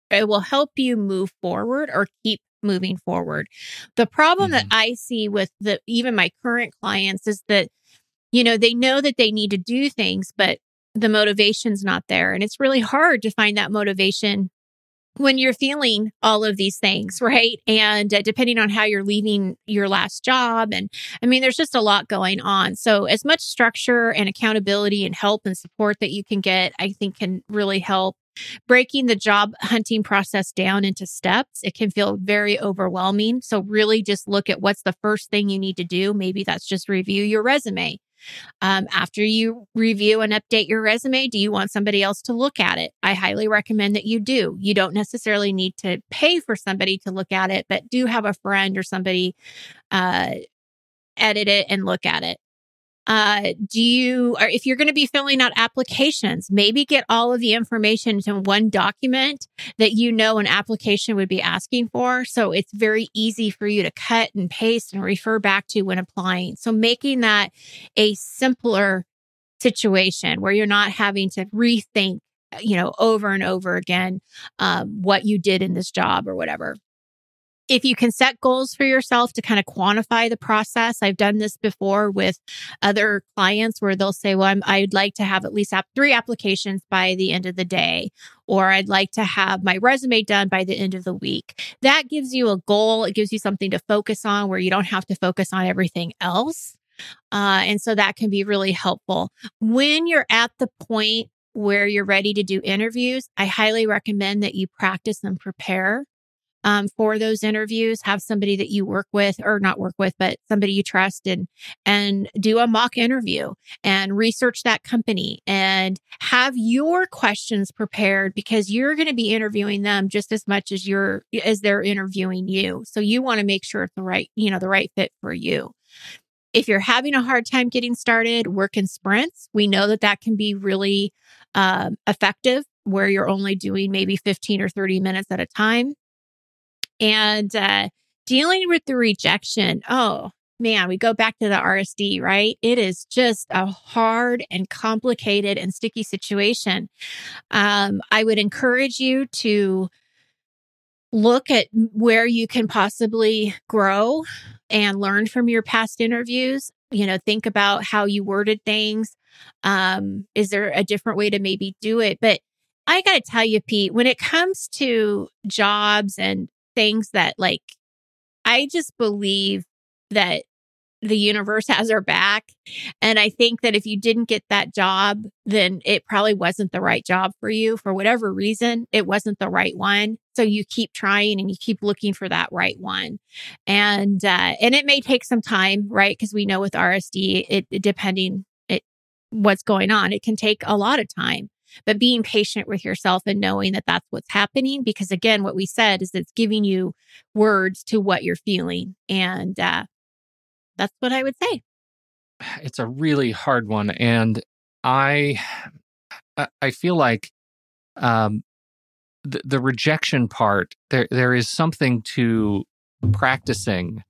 [SPEAKER 2] it will help you move forward or keep moving forward. The problem that mm-hmm. I see with the even my current clients is that you know they know that they need to do things but the motivation's not there and it's really hard to find that motivation when you're feeling all of these things, right? And uh, depending on how you're leaving your last job. And I mean, there's just a lot going on. So, as much structure and accountability and help and support that you can get, I think can really help. Breaking the job hunting process down into steps, it can feel very overwhelming. So, really just look at what's the first thing you need to do. Maybe that's just review your resume. Um, after you review and update your resume, do you want somebody else to look at it? I highly recommend that you do. You don't necessarily need to pay for somebody to look at it, but do have a friend or somebody uh, edit it and look at it. Uh, do you, or if you're going to be filling out applications, maybe get all of the information into one document that you know an application would be asking for. So it's very easy for you to cut and paste and refer back to when applying. So making that a simpler situation where you're not having to rethink, you know, over and over again, um, what you did in this job or whatever if you can set goals for yourself to kind of quantify the process, I've done this before with other clients where they'll say, well, I'm, I'd like to have at least ap- three applications by the end of the day, or I'd like to have my resume done by the end of the week. That gives you a goal. It gives you something to focus on where you don't have to focus on everything else. Uh, and so that can be really helpful. When you're at the point where you're ready to do interviews, I highly recommend that you practice and prepare um, for those interviews. Have somebody that you work with, or not work with, but somebody you trust, and and do a mock interview and research that company and have your questions prepared because you're going to be interviewing them just as much as you're as they're interviewing you. So you want to make sure it's the right you know the right fit for you. If you're having a hard time getting started, work in sprints. We know that that can be really um, effective where you're only doing maybe 15 or 30 minutes at a time. And uh, dealing with the rejection, oh man, we go back to the RSD, right? It is just a hard and complicated and sticky situation. Um, I would encourage you to look at where you can possibly grow and learn from your past interviews. You know, think about how you worded things. Um, is there a different way to maybe do it? But I got to tell you, Pete, when it comes to jobs and things that like, I just believe that the universe has our back. And I think that if you didn't get that job, then it probably wasn't the right job for you for whatever reason. It wasn't the right one. So you keep trying and you keep looking for that right one. And, uh, and it may take some time, right? Cause we know with RSD, it, it depending it, what's going on, it can take a lot of time but being patient with yourself and knowing that that's what's happening because again what we said is it's giving you words to what you're feeling and uh, that's what I would say. [SIGHS]
[SPEAKER 1] It's a really hard one, and I I feel like um, the, the rejection part there there is something to practicing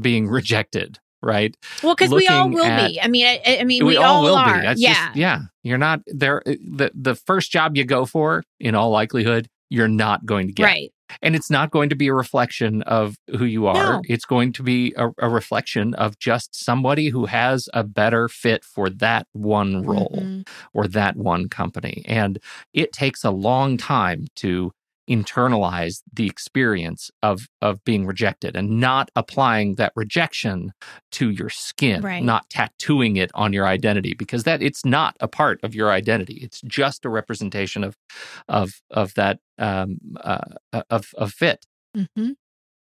[SPEAKER 1] being rejected right
[SPEAKER 2] well because we all will at, be i mean i, I mean we, we all, all, will are. be That's yeah
[SPEAKER 1] just, yeah you're not there uh, the the first job you go for in all likelihood you're not going to get
[SPEAKER 2] right
[SPEAKER 1] and it's not going to be a reflection of who you are. No. It's going to be a, a, reflection of just somebody who has a better fit for that one role mm-hmm. or that one company. And it takes a long time to internalize the experience of of being rejected and not applying that rejection to your skin
[SPEAKER 2] right.
[SPEAKER 1] not tattooing it on your identity because that it's not a part of your identity it's just a representation of of of that um uh, uh of of fit
[SPEAKER 2] mm-hmm.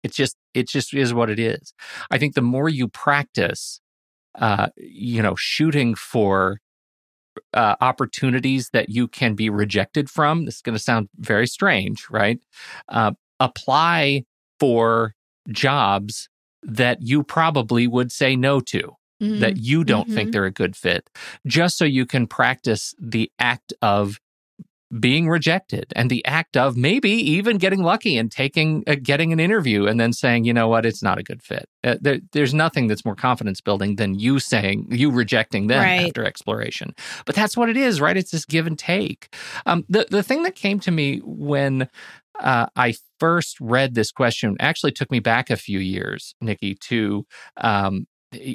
[SPEAKER 1] it's just it just is what it is i think the more you practice uh you know shooting for uh, opportunities that you can be rejected from. This is going to sound very strange, right? Uh, apply for jobs that you probably would say no to. Mm-hmm. That you don't mm-hmm. think they're a good fit, just so you can practice the act of being rejected and the act of maybe even getting lucky and taking uh, getting an interview and then saying you know what? It's not a good fit. Uh, there, there's nothing that's more confidence building than you saying you rejecting them
[SPEAKER 2] right.
[SPEAKER 1] after exploration. But that's what it is right? It's this give and take. Um, the, the thing that came to me when uh, I first read this question actually took me back a few years, Nikki, to um,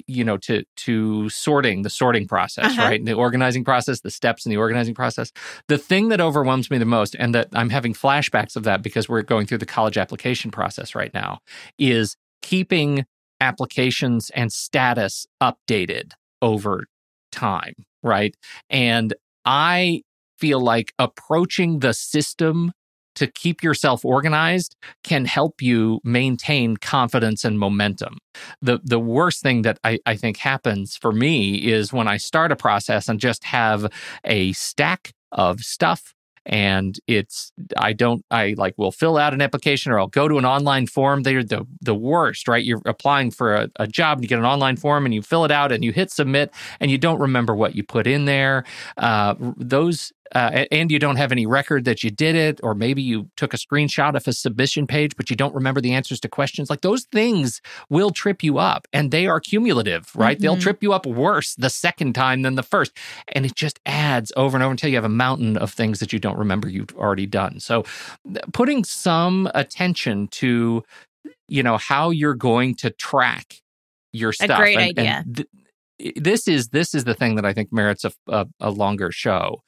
[SPEAKER 1] you know to to sorting the sorting process uh-huh. right? The organizing process the steps in the organizing process. The thing that overwhelms me the most and that i'm having flashbacks of that because we're going through the college application process right now is keeping applications and status updated over time right? And i feel like approaching the system to keep yourself organized can help you maintain confidence and momentum. The the worst thing that I, I think happens for me is when I start a process and just have a stack of stuff and it's i don't i like will fill out an application or i'll go to an online form. They're the, the worst right? You're applying for a, a job and you get an online form and you fill it out and you hit submit and you don't remember what you put in there. Uh, those uh, and you don't have any record that you did it, or maybe you took a screenshot of a submission page, but you don't remember the answers to questions, like those things will trip you up and they are cumulative, right? Mm-hmm. They'll trip you up worse the second time than the first. And it just adds over and over until you have a mountain of things that you don't remember you've already done. So putting some attention to, you know, how you're going to track your stuff.
[SPEAKER 2] A great and, idea.
[SPEAKER 1] And th- this is this is the thing that I think merits a, a, a longer show,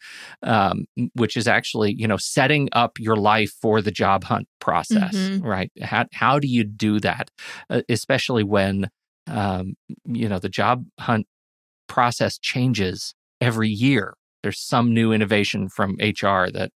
[SPEAKER 1] um, which is actually you know setting up your life for the job hunt process, mm-hmm. right? How how do you do that, uh, especially when um, you know the job hunt process changes every year. There's some new innovation from HR that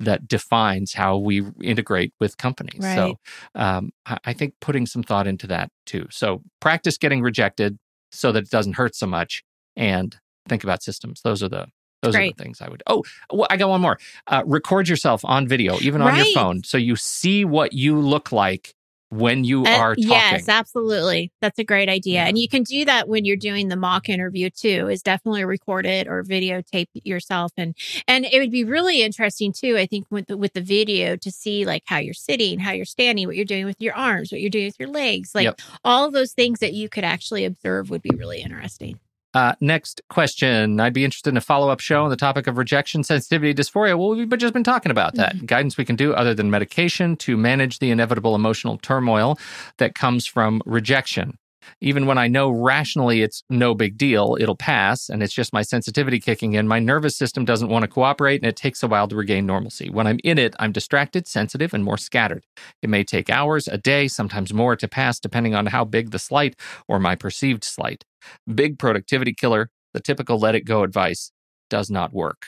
[SPEAKER 1] that defines how we integrate with companies.
[SPEAKER 2] Right.
[SPEAKER 1] So um, I think putting some thought into that too. So practice getting rejected so that it doesn't hurt so much and think about systems. Those are the those Great. are the things I would. Oh, well, I got one more. Uh, record yourself on video, even on
[SPEAKER 2] right.
[SPEAKER 1] your phone, so you see what you look like when you
[SPEAKER 2] Uh,
[SPEAKER 1] are talking.
[SPEAKER 2] Yes, absolutely. That's a great idea. And you can do that when you're doing the mock interview too, is definitely record it or videotape yourself. And and it would be really interesting too, I think, with the with the video to see like how you're sitting, how you're standing, what you're doing with your arms, what you're doing with your legs. Like
[SPEAKER 1] Yep.
[SPEAKER 2] all those things that you could actually observe would be really interesting.
[SPEAKER 1] Uh, next question. I'd be interested in a follow up show on the topic of rejection, sensitivity, dysphoria. Well, we've just been talking about that.
[SPEAKER 2] Mm-hmm.
[SPEAKER 1] Guidance we can do other than medication to manage the inevitable emotional turmoil that comes from rejection. Even when I know rationally it's no big deal, it'll pass, and it's just my sensitivity kicking in, my nervous system doesn't want to cooperate, and it takes a while to regain normalcy. When I'm in it, I'm distracted, sensitive, and more scattered. It may take hours, a day, sometimes more to pass, depending on how big the slight or my perceived slight. Big productivity killer, the typical let it go advice does not work.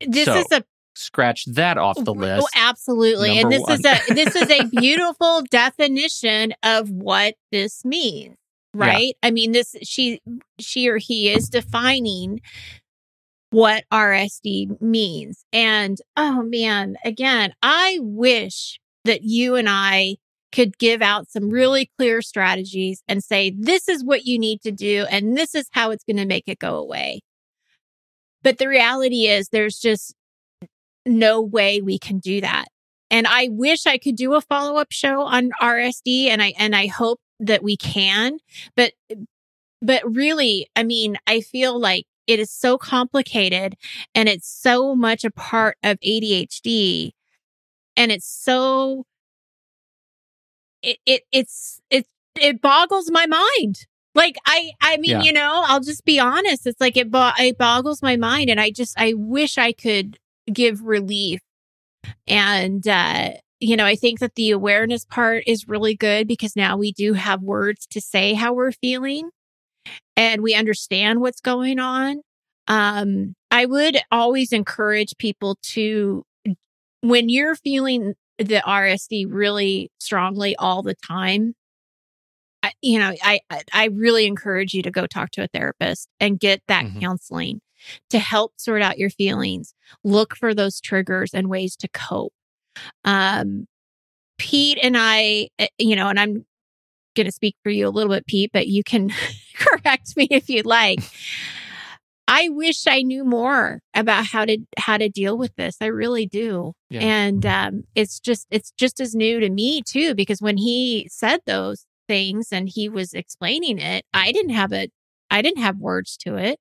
[SPEAKER 2] This
[SPEAKER 1] So,
[SPEAKER 2] is a
[SPEAKER 1] Scratch that off the list.
[SPEAKER 2] Oh,
[SPEAKER 1] list.
[SPEAKER 2] absolutely. and this is a [LAUGHS] this is a beautiful definition of what this means.
[SPEAKER 1] Yeah.
[SPEAKER 2] Right? I mean this she she or he is defining what RSD means. And oh man, again, I wish that you and I could give out some really clear strategies and say this is what you need to do and this is how it's going to make it go away. But the reality is there's just no way we can do that. And I wish I could do a follow up show on RSD and I, and I hope that we can, but, but really, I mean, I feel like it is so complicated and it's so much a part of ADHD and it's so, it, it, it's, it, it boggles my mind. Like I, I mean,
[SPEAKER 1] Yeah.
[SPEAKER 2] you know, I'll just be honest. It's like it, bo- it boggles my mind, and I just, I wish I could give relief. And, uh, you know, I think that the awareness part is really good because now we do have words to say how we're feeling and we understand what's going on. Um, I would always encourage people to, when you're feeling the RSD really strongly all the time, I, you know, I, I- I really encourage you to go talk to a therapist and get that
[SPEAKER 1] Mhm.
[SPEAKER 2] counseling to help sort out your feelings, look for those triggers and ways to cope. Um, Pete and I, eh, you know, and I'm going to speak for you a little bit, Pete, but you can [LAUGHS] correct me if you'd like. I wish I knew more about how to how to deal with this. I really do.
[SPEAKER 1] Yeah.
[SPEAKER 2] And um, it's just it's just as new to me too because when he said those things and he was explaining it, I didn't have a I didn't have words to it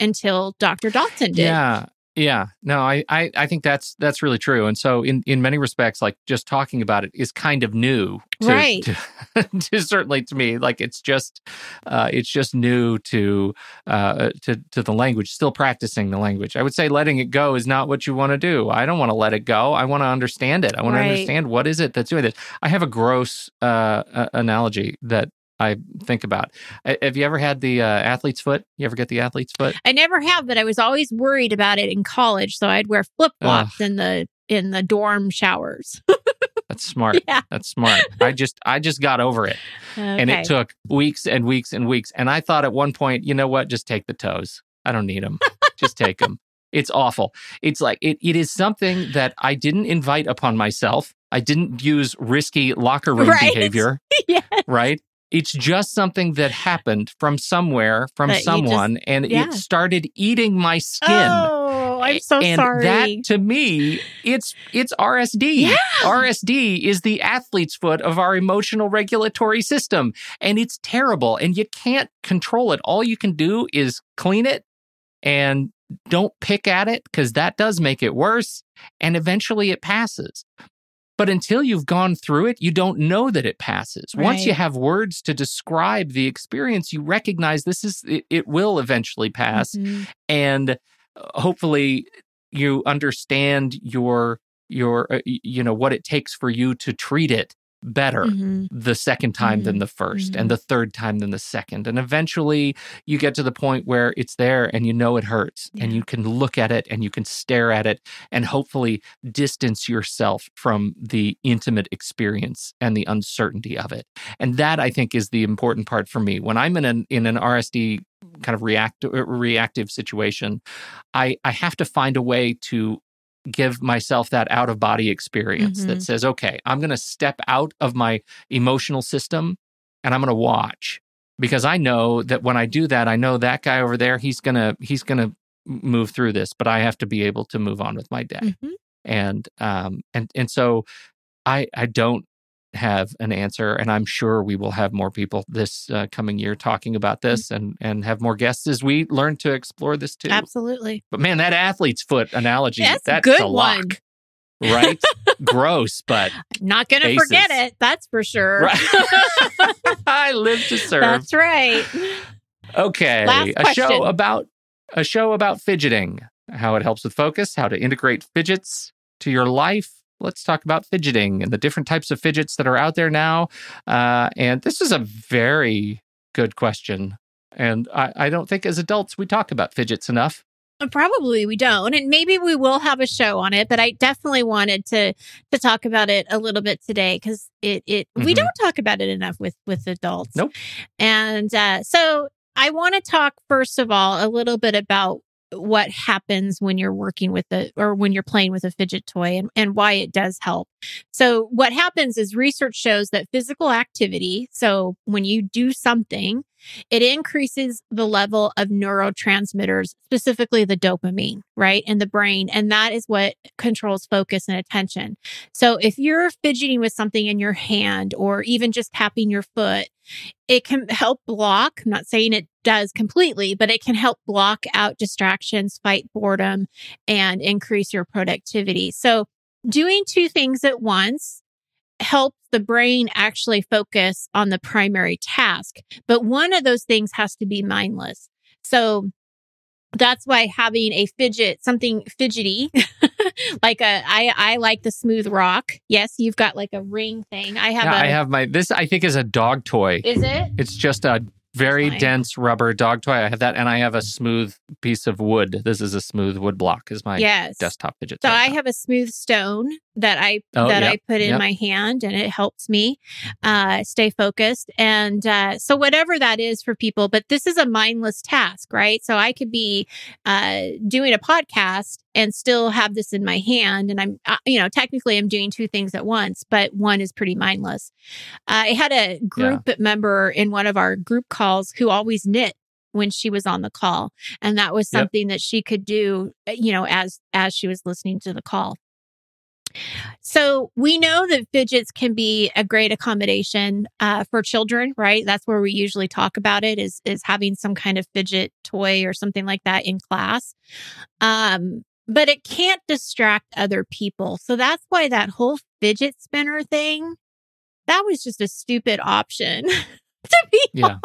[SPEAKER 2] until Dr. Dodson did.
[SPEAKER 1] Yeah. Yeah. No, I, I, I think that's that's really true. And so in, in many respects, like just talking about it is kind of new to,
[SPEAKER 2] Right.
[SPEAKER 1] to, [LAUGHS] to certainly to me. Like it's just uh, it's just new to uh, to to the language, still practicing the language. I would say letting it go is not what you want to do. I don't want to let it go. I want to understand it. I want
[SPEAKER 2] Right.
[SPEAKER 1] to understand what is it that's doing this. I have a gross uh, uh, analogy that I think about. Uh, Have you ever had the uh, athlete's foot? You ever get the athlete's foot?
[SPEAKER 2] I never have, but I was always worried about it in college, so I'd wear flip flops in the in the dorm showers. [LAUGHS]
[SPEAKER 1] That's smart.
[SPEAKER 2] Yeah.
[SPEAKER 1] That's smart. I just I just got over it. And it took weeks and weeks and weeks. And I thought at one point, you know what? Just take the toes. I don't need them. just take them. It's awful. It's like it, it is something that I didn't invite upon myself. I didn't use risky locker room [LAUGHS]
[SPEAKER 2] Right.
[SPEAKER 1] behavior, [LAUGHS]
[SPEAKER 2] yeah.
[SPEAKER 1] right? It's just something that happened from somewhere, from
[SPEAKER 2] That you just-
[SPEAKER 1] someone, and
[SPEAKER 2] yeah.
[SPEAKER 1] it started eating my skin.
[SPEAKER 2] Oh, I'm so
[SPEAKER 1] and
[SPEAKER 2] sorry.
[SPEAKER 1] that to me, it's it's RSD.
[SPEAKER 2] Yeah.
[SPEAKER 1] RSD is the athlete's foot of our emotional regulatory system, and it's terrible. And you can't control it. All you can do is clean it and don't pick at it because that does make it worse. And eventually, it passes. But until you've gone through it, you don't know that it passes. Once you have words to describe the experience, you recognize this is it, it will eventually pass
[SPEAKER 2] Mhm.
[SPEAKER 1] and uh, hopefully you understand your your uh, you know what it takes for you to treat it better
[SPEAKER 2] Mhm.
[SPEAKER 1] the second time than the mm-hmm. 1st and mm-hmm. the third time than the second. And eventually you get to the point where it's there and you know it hurts and you can look at it and you can stare at it and hopefully distance yourself from the intimate experience and the uncertainty of it. And that i think is the important part for me. When i'm in an in an rsd kind of react, uh, reactive situation i i have to find a way to give myself that out of body experience
[SPEAKER 2] Mhm.
[SPEAKER 1] that says, okay, I'm going to step out of my emotional system and I'm going to watch because I know that when I do that, I know that guy over there, he's going to, he's going to move through this, but I have to be able to move on with my day.
[SPEAKER 2] Mhm.
[SPEAKER 1] And, um, and, and so I, I don't have an answer and I'm sure we will have more people this uh, coming year talking about this and, and have more guests as we learn to explore this too.
[SPEAKER 2] Absolutely.
[SPEAKER 1] But man, that athlete's foot analogy,
[SPEAKER 2] That's a
[SPEAKER 1] that's
[SPEAKER 2] good
[SPEAKER 1] a lock,
[SPEAKER 2] one.
[SPEAKER 1] right? [LAUGHS] Gross, but
[SPEAKER 2] Not going to forget it. That's for sure.
[SPEAKER 1] right. [LAUGHS] [LAUGHS] I live to serve.
[SPEAKER 2] That's right.
[SPEAKER 1] okay,
[SPEAKER 2] Last
[SPEAKER 1] a
[SPEAKER 2] question.
[SPEAKER 1] show about a show about fidgeting, how it helps with focus, how to integrate fidgets to your life. Let's talk about fidgeting and the different types of fidgets that are out there now. Uh, and this is a very good question. And I, I don't think as adults we talk about fidgets enough.
[SPEAKER 2] Probably we don't, and maybe we will have a show on it. But I definitely wanted to to talk about it a little bit today because it it we
[SPEAKER 1] Mhm.
[SPEAKER 2] don't talk about it enough with with adults.
[SPEAKER 1] Nope.
[SPEAKER 2] And uh, so I want to talk first of all a little bit about what happens when you're working with the or when you're playing with a fidget toy and, and why it does help. So what happens is research shows that physical activity, so when you do something, it increases the level of neurotransmitters, specifically the dopamine, right, in the brain. And that is what controls focus and attention. So if you're fidgeting with something in your hand or even just tapping your foot, it can help block. I'm not saying it does completely, but it can help block out distractions, fight boredom, and increase your productivity. So doing two things at once helps the brain actually focus on the primary task. But one of those things has to be mindless. So that's why having a fidget, something fidgety, [LAUGHS] like a, I, I like the smooth rock. Yes, you've got like a ring thing. I have
[SPEAKER 1] Yeah,
[SPEAKER 2] a,
[SPEAKER 1] I have my this I think is a dog toy.
[SPEAKER 2] is it?
[SPEAKER 1] It's just a very
[SPEAKER 2] Fine.
[SPEAKER 1] dense rubber dog toy. I have that and I have a smooth piece of wood. This is a smooth wood block is my
[SPEAKER 2] yes.
[SPEAKER 1] desktop fidget
[SPEAKER 2] So. I have a smooth stone that I
[SPEAKER 1] Oh,
[SPEAKER 2] that I put in
[SPEAKER 1] yep.
[SPEAKER 2] my hand, and it helps me uh, stay focused. And uh, so whatever that is for people, but this is a mindless task, right? So I could be uh, doing a podcast and still have this in my hand, and I'm uh, you know technically I'm doing two things at once, but one is pretty mindless. I had a group member in one of our group calls who always knit when she was on the call and that was
[SPEAKER 1] Yep.
[SPEAKER 2] something that she could do uh, you know as as she was listening to the call so we know that fidgets can be a great accommodation uh, for children right? That's where we usually talk about it is is having some kind of fidget toy or something like that in class. Um but it can't distract other people. So that's why that whole fidget spinner thing that was just a stupid option [LAUGHS] to be
[SPEAKER 1] yeah.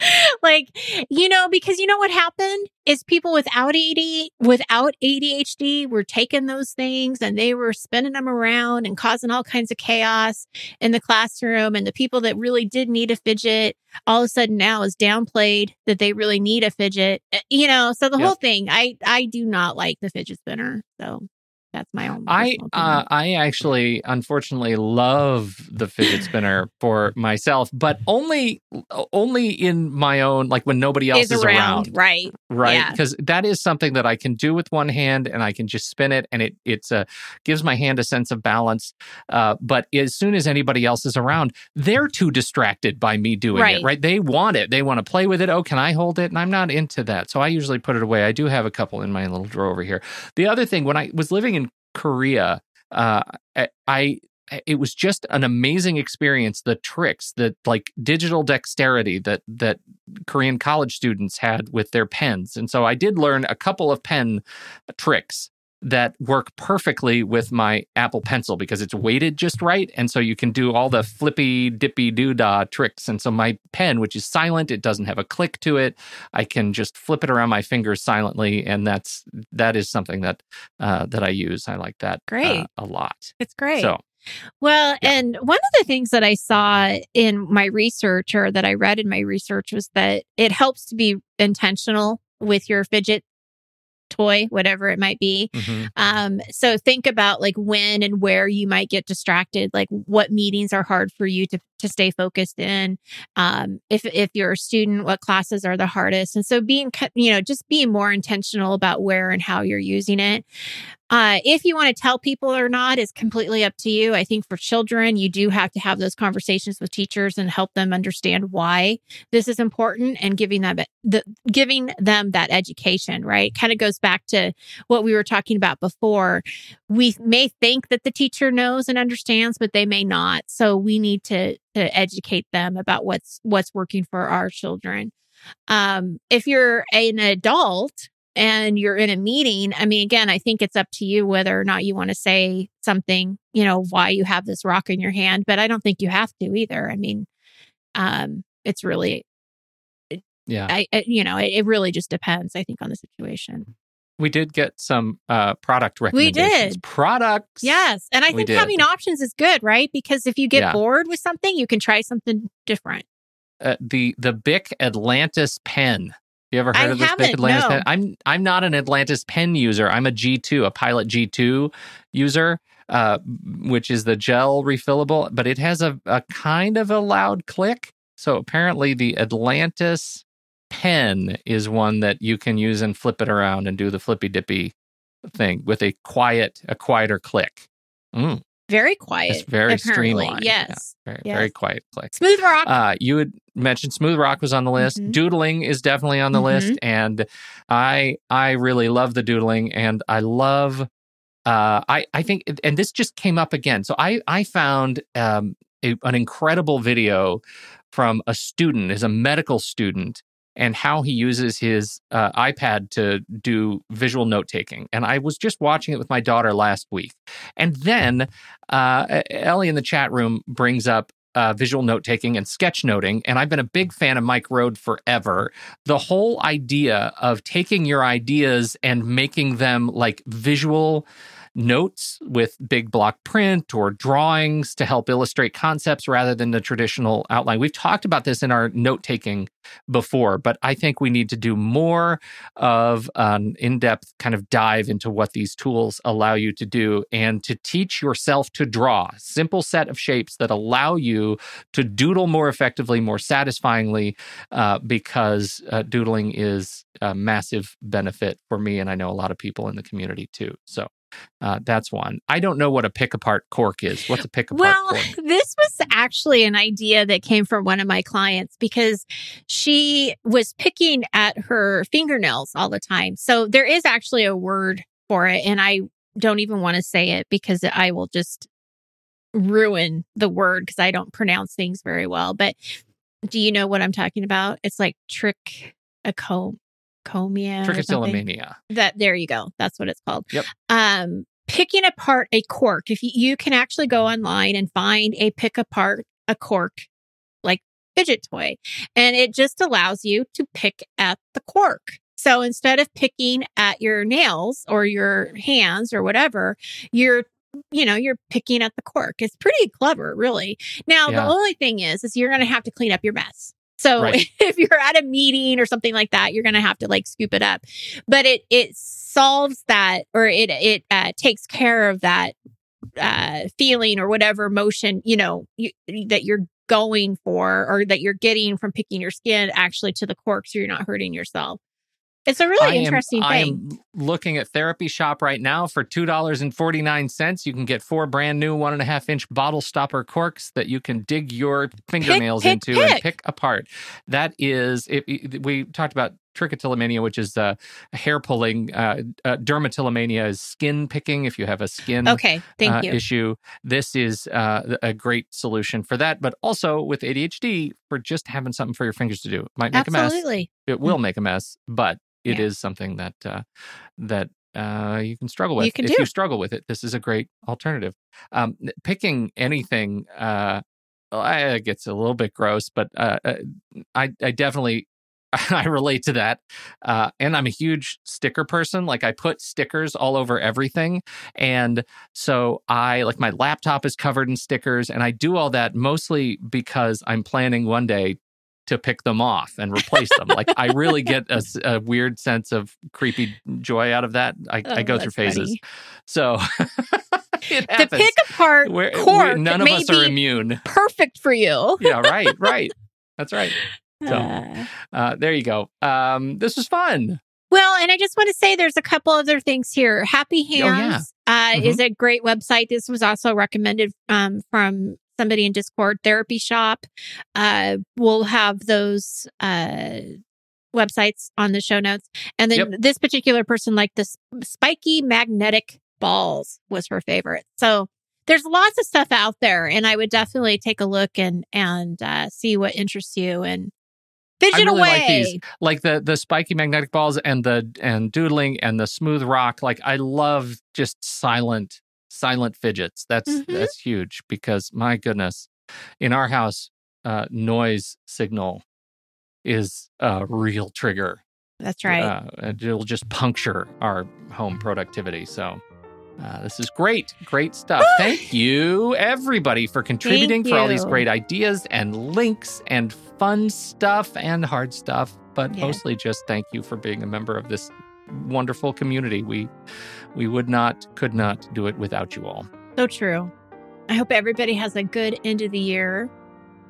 [SPEAKER 1] [LAUGHS]
[SPEAKER 2] like you know because you know what happened? Is people without AD without ADHD were taking those things and they were spinning them around and causing all kinds of chaos in the classroom and the people that really did need a fidget all of a sudden now is downplayed that they really need a fidget Uh, you know so the whole thing. I I do not like the fidget spinner so that's my own
[SPEAKER 1] I uh. I actually unfortunately love the fidget spinner for myself, but only only in my own like when nobody else
[SPEAKER 2] is
[SPEAKER 1] is,
[SPEAKER 2] around, right.
[SPEAKER 1] Right
[SPEAKER 2] Yeah.
[SPEAKER 1] because that is something that i can do with one hand and i can just spin it and it it's a gives my hand a sense of balance uh, but as soon as anybody else is around they're too distracted by me doing
[SPEAKER 2] Right.
[SPEAKER 1] it right. they want it. They want to play with it. Oh can i hold it? And i'm not into that. So i usually put it away. I do have a couple in my little drawer over here. The other thing when i was living in korea uh, I, I it was just an amazing experience the tricks that like digital dexterity that that korean college students had with their pens. And so i did learn a couple of pen tricks that work perfectly with my apple pencil because it's weighted just right. And so you can do all the flippy dippy doodah tricks. And so my pen which is silent it doesn't have a click to it. I can just flip it around my fingers silently. And that's that is something that uh, that i use. I like that
[SPEAKER 2] Great.
[SPEAKER 1] uh, a lot.
[SPEAKER 2] It's great.
[SPEAKER 1] So
[SPEAKER 2] Well,
[SPEAKER 1] Yeah.
[SPEAKER 2] and one of the things that I saw in my research or that I read in my research was that it helps to be intentional with your fidget toy, whatever it might be.
[SPEAKER 1] mhm.
[SPEAKER 2] Um, so think about like when and where you might get distracted, like what meetings are hard for you to to stay focused in. Um, if if you're a student, what classes are the hardest? And so being, you know, just being more intentional about where and how you're using it. Uh, if you want to tell people or not is completely up to you. I think for children, you do have to have those conversations with teachers and help them understand why this is important and giving them the giving them that education. Right, kind of goes back to what we were talking about before. We may think that the teacher knows and understands, but they may not. So we need to to educate them about what's what's working for our children. Um, if you're an adult and you're in a meeting, I mean, again, I think it's up to you whether or not you want to say something, you know, why you have this rock in your hand, but I don't think you have to either. I mean, um, it's really,
[SPEAKER 1] yeah,
[SPEAKER 2] I, I you know, it, it, really just depends, I think, on the situation.
[SPEAKER 1] We did get some uh, product recommendations.
[SPEAKER 2] We did.
[SPEAKER 1] Products.
[SPEAKER 2] Yes. And I think having options is good, right? Because if you get yeah. bored with something, you can try something different.
[SPEAKER 1] Uh, the the Bic Atlantis pen you ever heard
[SPEAKER 2] I
[SPEAKER 1] of this
[SPEAKER 2] Bic
[SPEAKER 1] Atlantis
[SPEAKER 2] no.
[SPEAKER 1] pen? I'm I'm not an Atlantis pen user. I'm a G2, a Pilot G2 user, uh, which is the gel refillable, but it has a, a kind of a loud click. So apparently the Atlantis pen is one that you can use and flip it around and do the flippy dippy thing with a quiet, a quieter click. Mm
[SPEAKER 2] very quiet.
[SPEAKER 1] It's very
[SPEAKER 2] apparently.
[SPEAKER 1] streamlined.
[SPEAKER 2] Yes.
[SPEAKER 1] Yeah, very,
[SPEAKER 2] yes.
[SPEAKER 1] very quiet click.
[SPEAKER 2] Smooth Rock.
[SPEAKER 1] Uh, you had mentioned Smooth Rock was on the list.
[SPEAKER 2] Mhm.
[SPEAKER 1] Doodling is definitely on the list,
[SPEAKER 2] Mhm.
[SPEAKER 1] and I I really love the doodling, and I love. Uh, I I think, and this just came up again. So I I found um, a, an incredible video from a student, is a medical student, and how he uses his uh, iPad to do visual note taking. And I was just watching it with my daughter last week. And then uh, Ellie in the chat room brings up uh, visual note taking and sketchnoting. And I've been a big fan of Mike Rohde forever. The whole idea of taking your ideas and making them like visual notes with big block print or drawings to help illustrate concepts rather than the traditional outline. We've talked about this in our note taking before, but I think we need to do more of an in depth kind of dive into what these tools allow you to do and to teach yourself to draw simple set of shapes that allow you to doodle more effectively, more satisfyingly, uh, because uh, doodling is a massive benefit for me. And I know a lot of people in the community too. So uh, that's one. I don't know what a pick apart cork is. What's a pick apart
[SPEAKER 2] well,
[SPEAKER 1] cork? [LAUGHS]
[SPEAKER 2] this was actually an idea that came from one of my clients because she was picking at her fingernails all the time. So there is actually a word for it. And I don't even want to say it because I will just ruin the word because I don't pronounce things very well. But do you know what I'm talking about? It's like trick a comb trichotillomania.
[SPEAKER 1] Trichotillomania.
[SPEAKER 2] That there you go. That's what it's called.
[SPEAKER 1] Yep.
[SPEAKER 2] Um, picking apart a cork. If you, you can actually go online and find a pick apart a cork like fidget toy, and it just allows you to pick at the cork. So instead of picking at your nails or your hands or whatever, you're you know you're picking at the cork it's pretty clever really now
[SPEAKER 1] Yeah.
[SPEAKER 2] the only thing is is you're going to have to clean up your mess so
[SPEAKER 1] Right. [LAUGHS]
[SPEAKER 2] if you're at a meeting or something like that, you're going to have to like scoop it up. But it it solves that or it it uh, takes care of that uh, feeling or whatever emotion you know you, that you're going for or that you're getting from picking your skin actually to the cork, so you're not hurting yourself. It's a really
[SPEAKER 1] I am-
[SPEAKER 2] interesting
[SPEAKER 1] I am looking at Therapy Shoppe right now for two dollars and forty nine cents. You can get four brand new one and a half inch bottle stopper corks that you can dig your fingernails
[SPEAKER 2] pick,
[SPEAKER 1] into and
[SPEAKER 2] pick.
[SPEAKER 1] pick apart. That is, it, it- we talked about trichotillomania, which is uh, hair pulling. Uh, uh, dermatillomania is skin picking. If you have a skin
[SPEAKER 2] Okay, thank
[SPEAKER 1] uh,
[SPEAKER 2] you.
[SPEAKER 1] issue. This is uh, a great solution for that, but also with ADHD for just having something for your fingers to do. It might make a mess.
[SPEAKER 2] Absolutely.
[SPEAKER 1] It will make a mess, but it is
[SPEAKER 2] Yeah.
[SPEAKER 1] something that uh, that uh, you can struggle with.
[SPEAKER 2] You can
[SPEAKER 1] if
[SPEAKER 2] do.
[SPEAKER 1] you struggle with it, this is a great alternative. Um, picking anything, uh, gets a little bit gross, but uh, uh, I, I definitely [LAUGHS] I relate to that. Uh, and I'm a huge sticker person. Like I put stickers all over everything. And so I like my laptop is covered in stickers and I do all that mostly because I'm planning one day to pick them off and replace them. like I really get [LAUGHS] a weird sense of creepy joy out of that. I, I
[SPEAKER 2] Oh,
[SPEAKER 1] go through phases.
[SPEAKER 2] funny.
[SPEAKER 1] So [LAUGHS] happens.
[SPEAKER 2] pick apart
[SPEAKER 1] We're- we- none of us are immune.
[SPEAKER 2] perfect for you.
[SPEAKER 1] Yeah, right, right. That's right. [LAUGHS] So-
[SPEAKER 2] Uh,
[SPEAKER 1] Uh, there you go. Um, this was fun.
[SPEAKER 2] Well, and I just want to say there's a couple other things here. Happy
[SPEAKER 1] Oh, yeah.
[SPEAKER 2] Hands uh,
[SPEAKER 1] Mhm.
[SPEAKER 2] is a great website. This was also recommended um, from somebody in Discord. Therapy Shoppe. Uh, we'll have those uh, websites on the show notes. And then
[SPEAKER 1] Yep.
[SPEAKER 2] this particular person liked the spiky magnetic balls was her favorite. So there's lots of stuff out there, and I would definitely take a look and and uh, see what interests you and fidget
[SPEAKER 1] really
[SPEAKER 2] away.
[SPEAKER 1] like these. like the the spiky magnetic balls and the and doodling and the smooth rock like i love just silent silent fidgets that's
[SPEAKER 2] Mhm.
[SPEAKER 1] that's huge because my goodness in our house uh noise signal is a real trigger
[SPEAKER 2] That's right.
[SPEAKER 1] uh, and it'll just puncture our home productivity so uh, this is great, great stuff. Thank [GASPS] you, everybody, for contributing for all these great ideas and links and fun stuff and hard stuff. But
[SPEAKER 2] Yes.
[SPEAKER 1] mostly, just thank you for being a member of this wonderful community. We we would not, could not do it without you all.
[SPEAKER 2] So true. I hope everybody has a good end of the year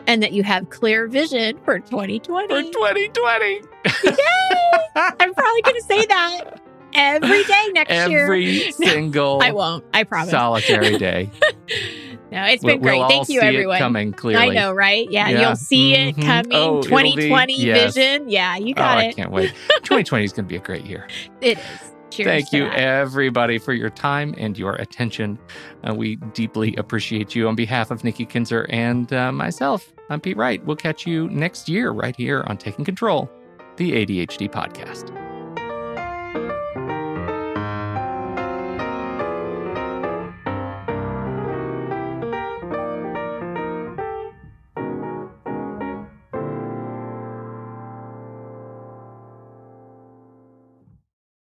[SPEAKER 2] and that you have clear vision for 2020.
[SPEAKER 1] For 2020, Yay! [LAUGHS]
[SPEAKER 2] I'm probably going to say that every day next year.
[SPEAKER 1] every [LAUGHS] single
[SPEAKER 2] I won't. I promise.
[SPEAKER 1] solitary day. [LAUGHS]
[SPEAKER 2] no, it's
[SPEAKER 1] We'll-
[SPEAKER 2] been great.
[SPEAKER 1] we'll
[SPEAKER 2] Thank you,
[SPEAKER 1] see it
[SPEAKER 2] everyone.
[SPEAKER 1] coming clearly.
[SPEAKER 2] I know, right? Yeah,
[SPEAKER 1] Yeah.
[SPEAKER 2] you'll see it
[SPEAKER 1] Mhm.
[SPEAKER 2] coming.
[SPEAKER 1] Oh, it'll be-
[SPEAKER 2] 2020
[SPEAKER 1] yes.
[SPEAKER 2] vision. Yeah, you got
[SPEAKER 1] Oh,
[SPEAKER 2] got
[SPEAKER 1] I can't wait. [LAUGHS] 2020 is going to be a great year.
[SPEAKER 2] It is. Cheers.
[SPEAKER 1] Thank you,
[SPEAKER 2] that.
[SPEAKER 1] everybody, for your time and your attention. Uh, we deeply appreciate you. On behalf of Nikki Kinzer and uh, myself, I'm Pete Wright. We'll catch you next year right here on Taking Control, the ADHD podcast.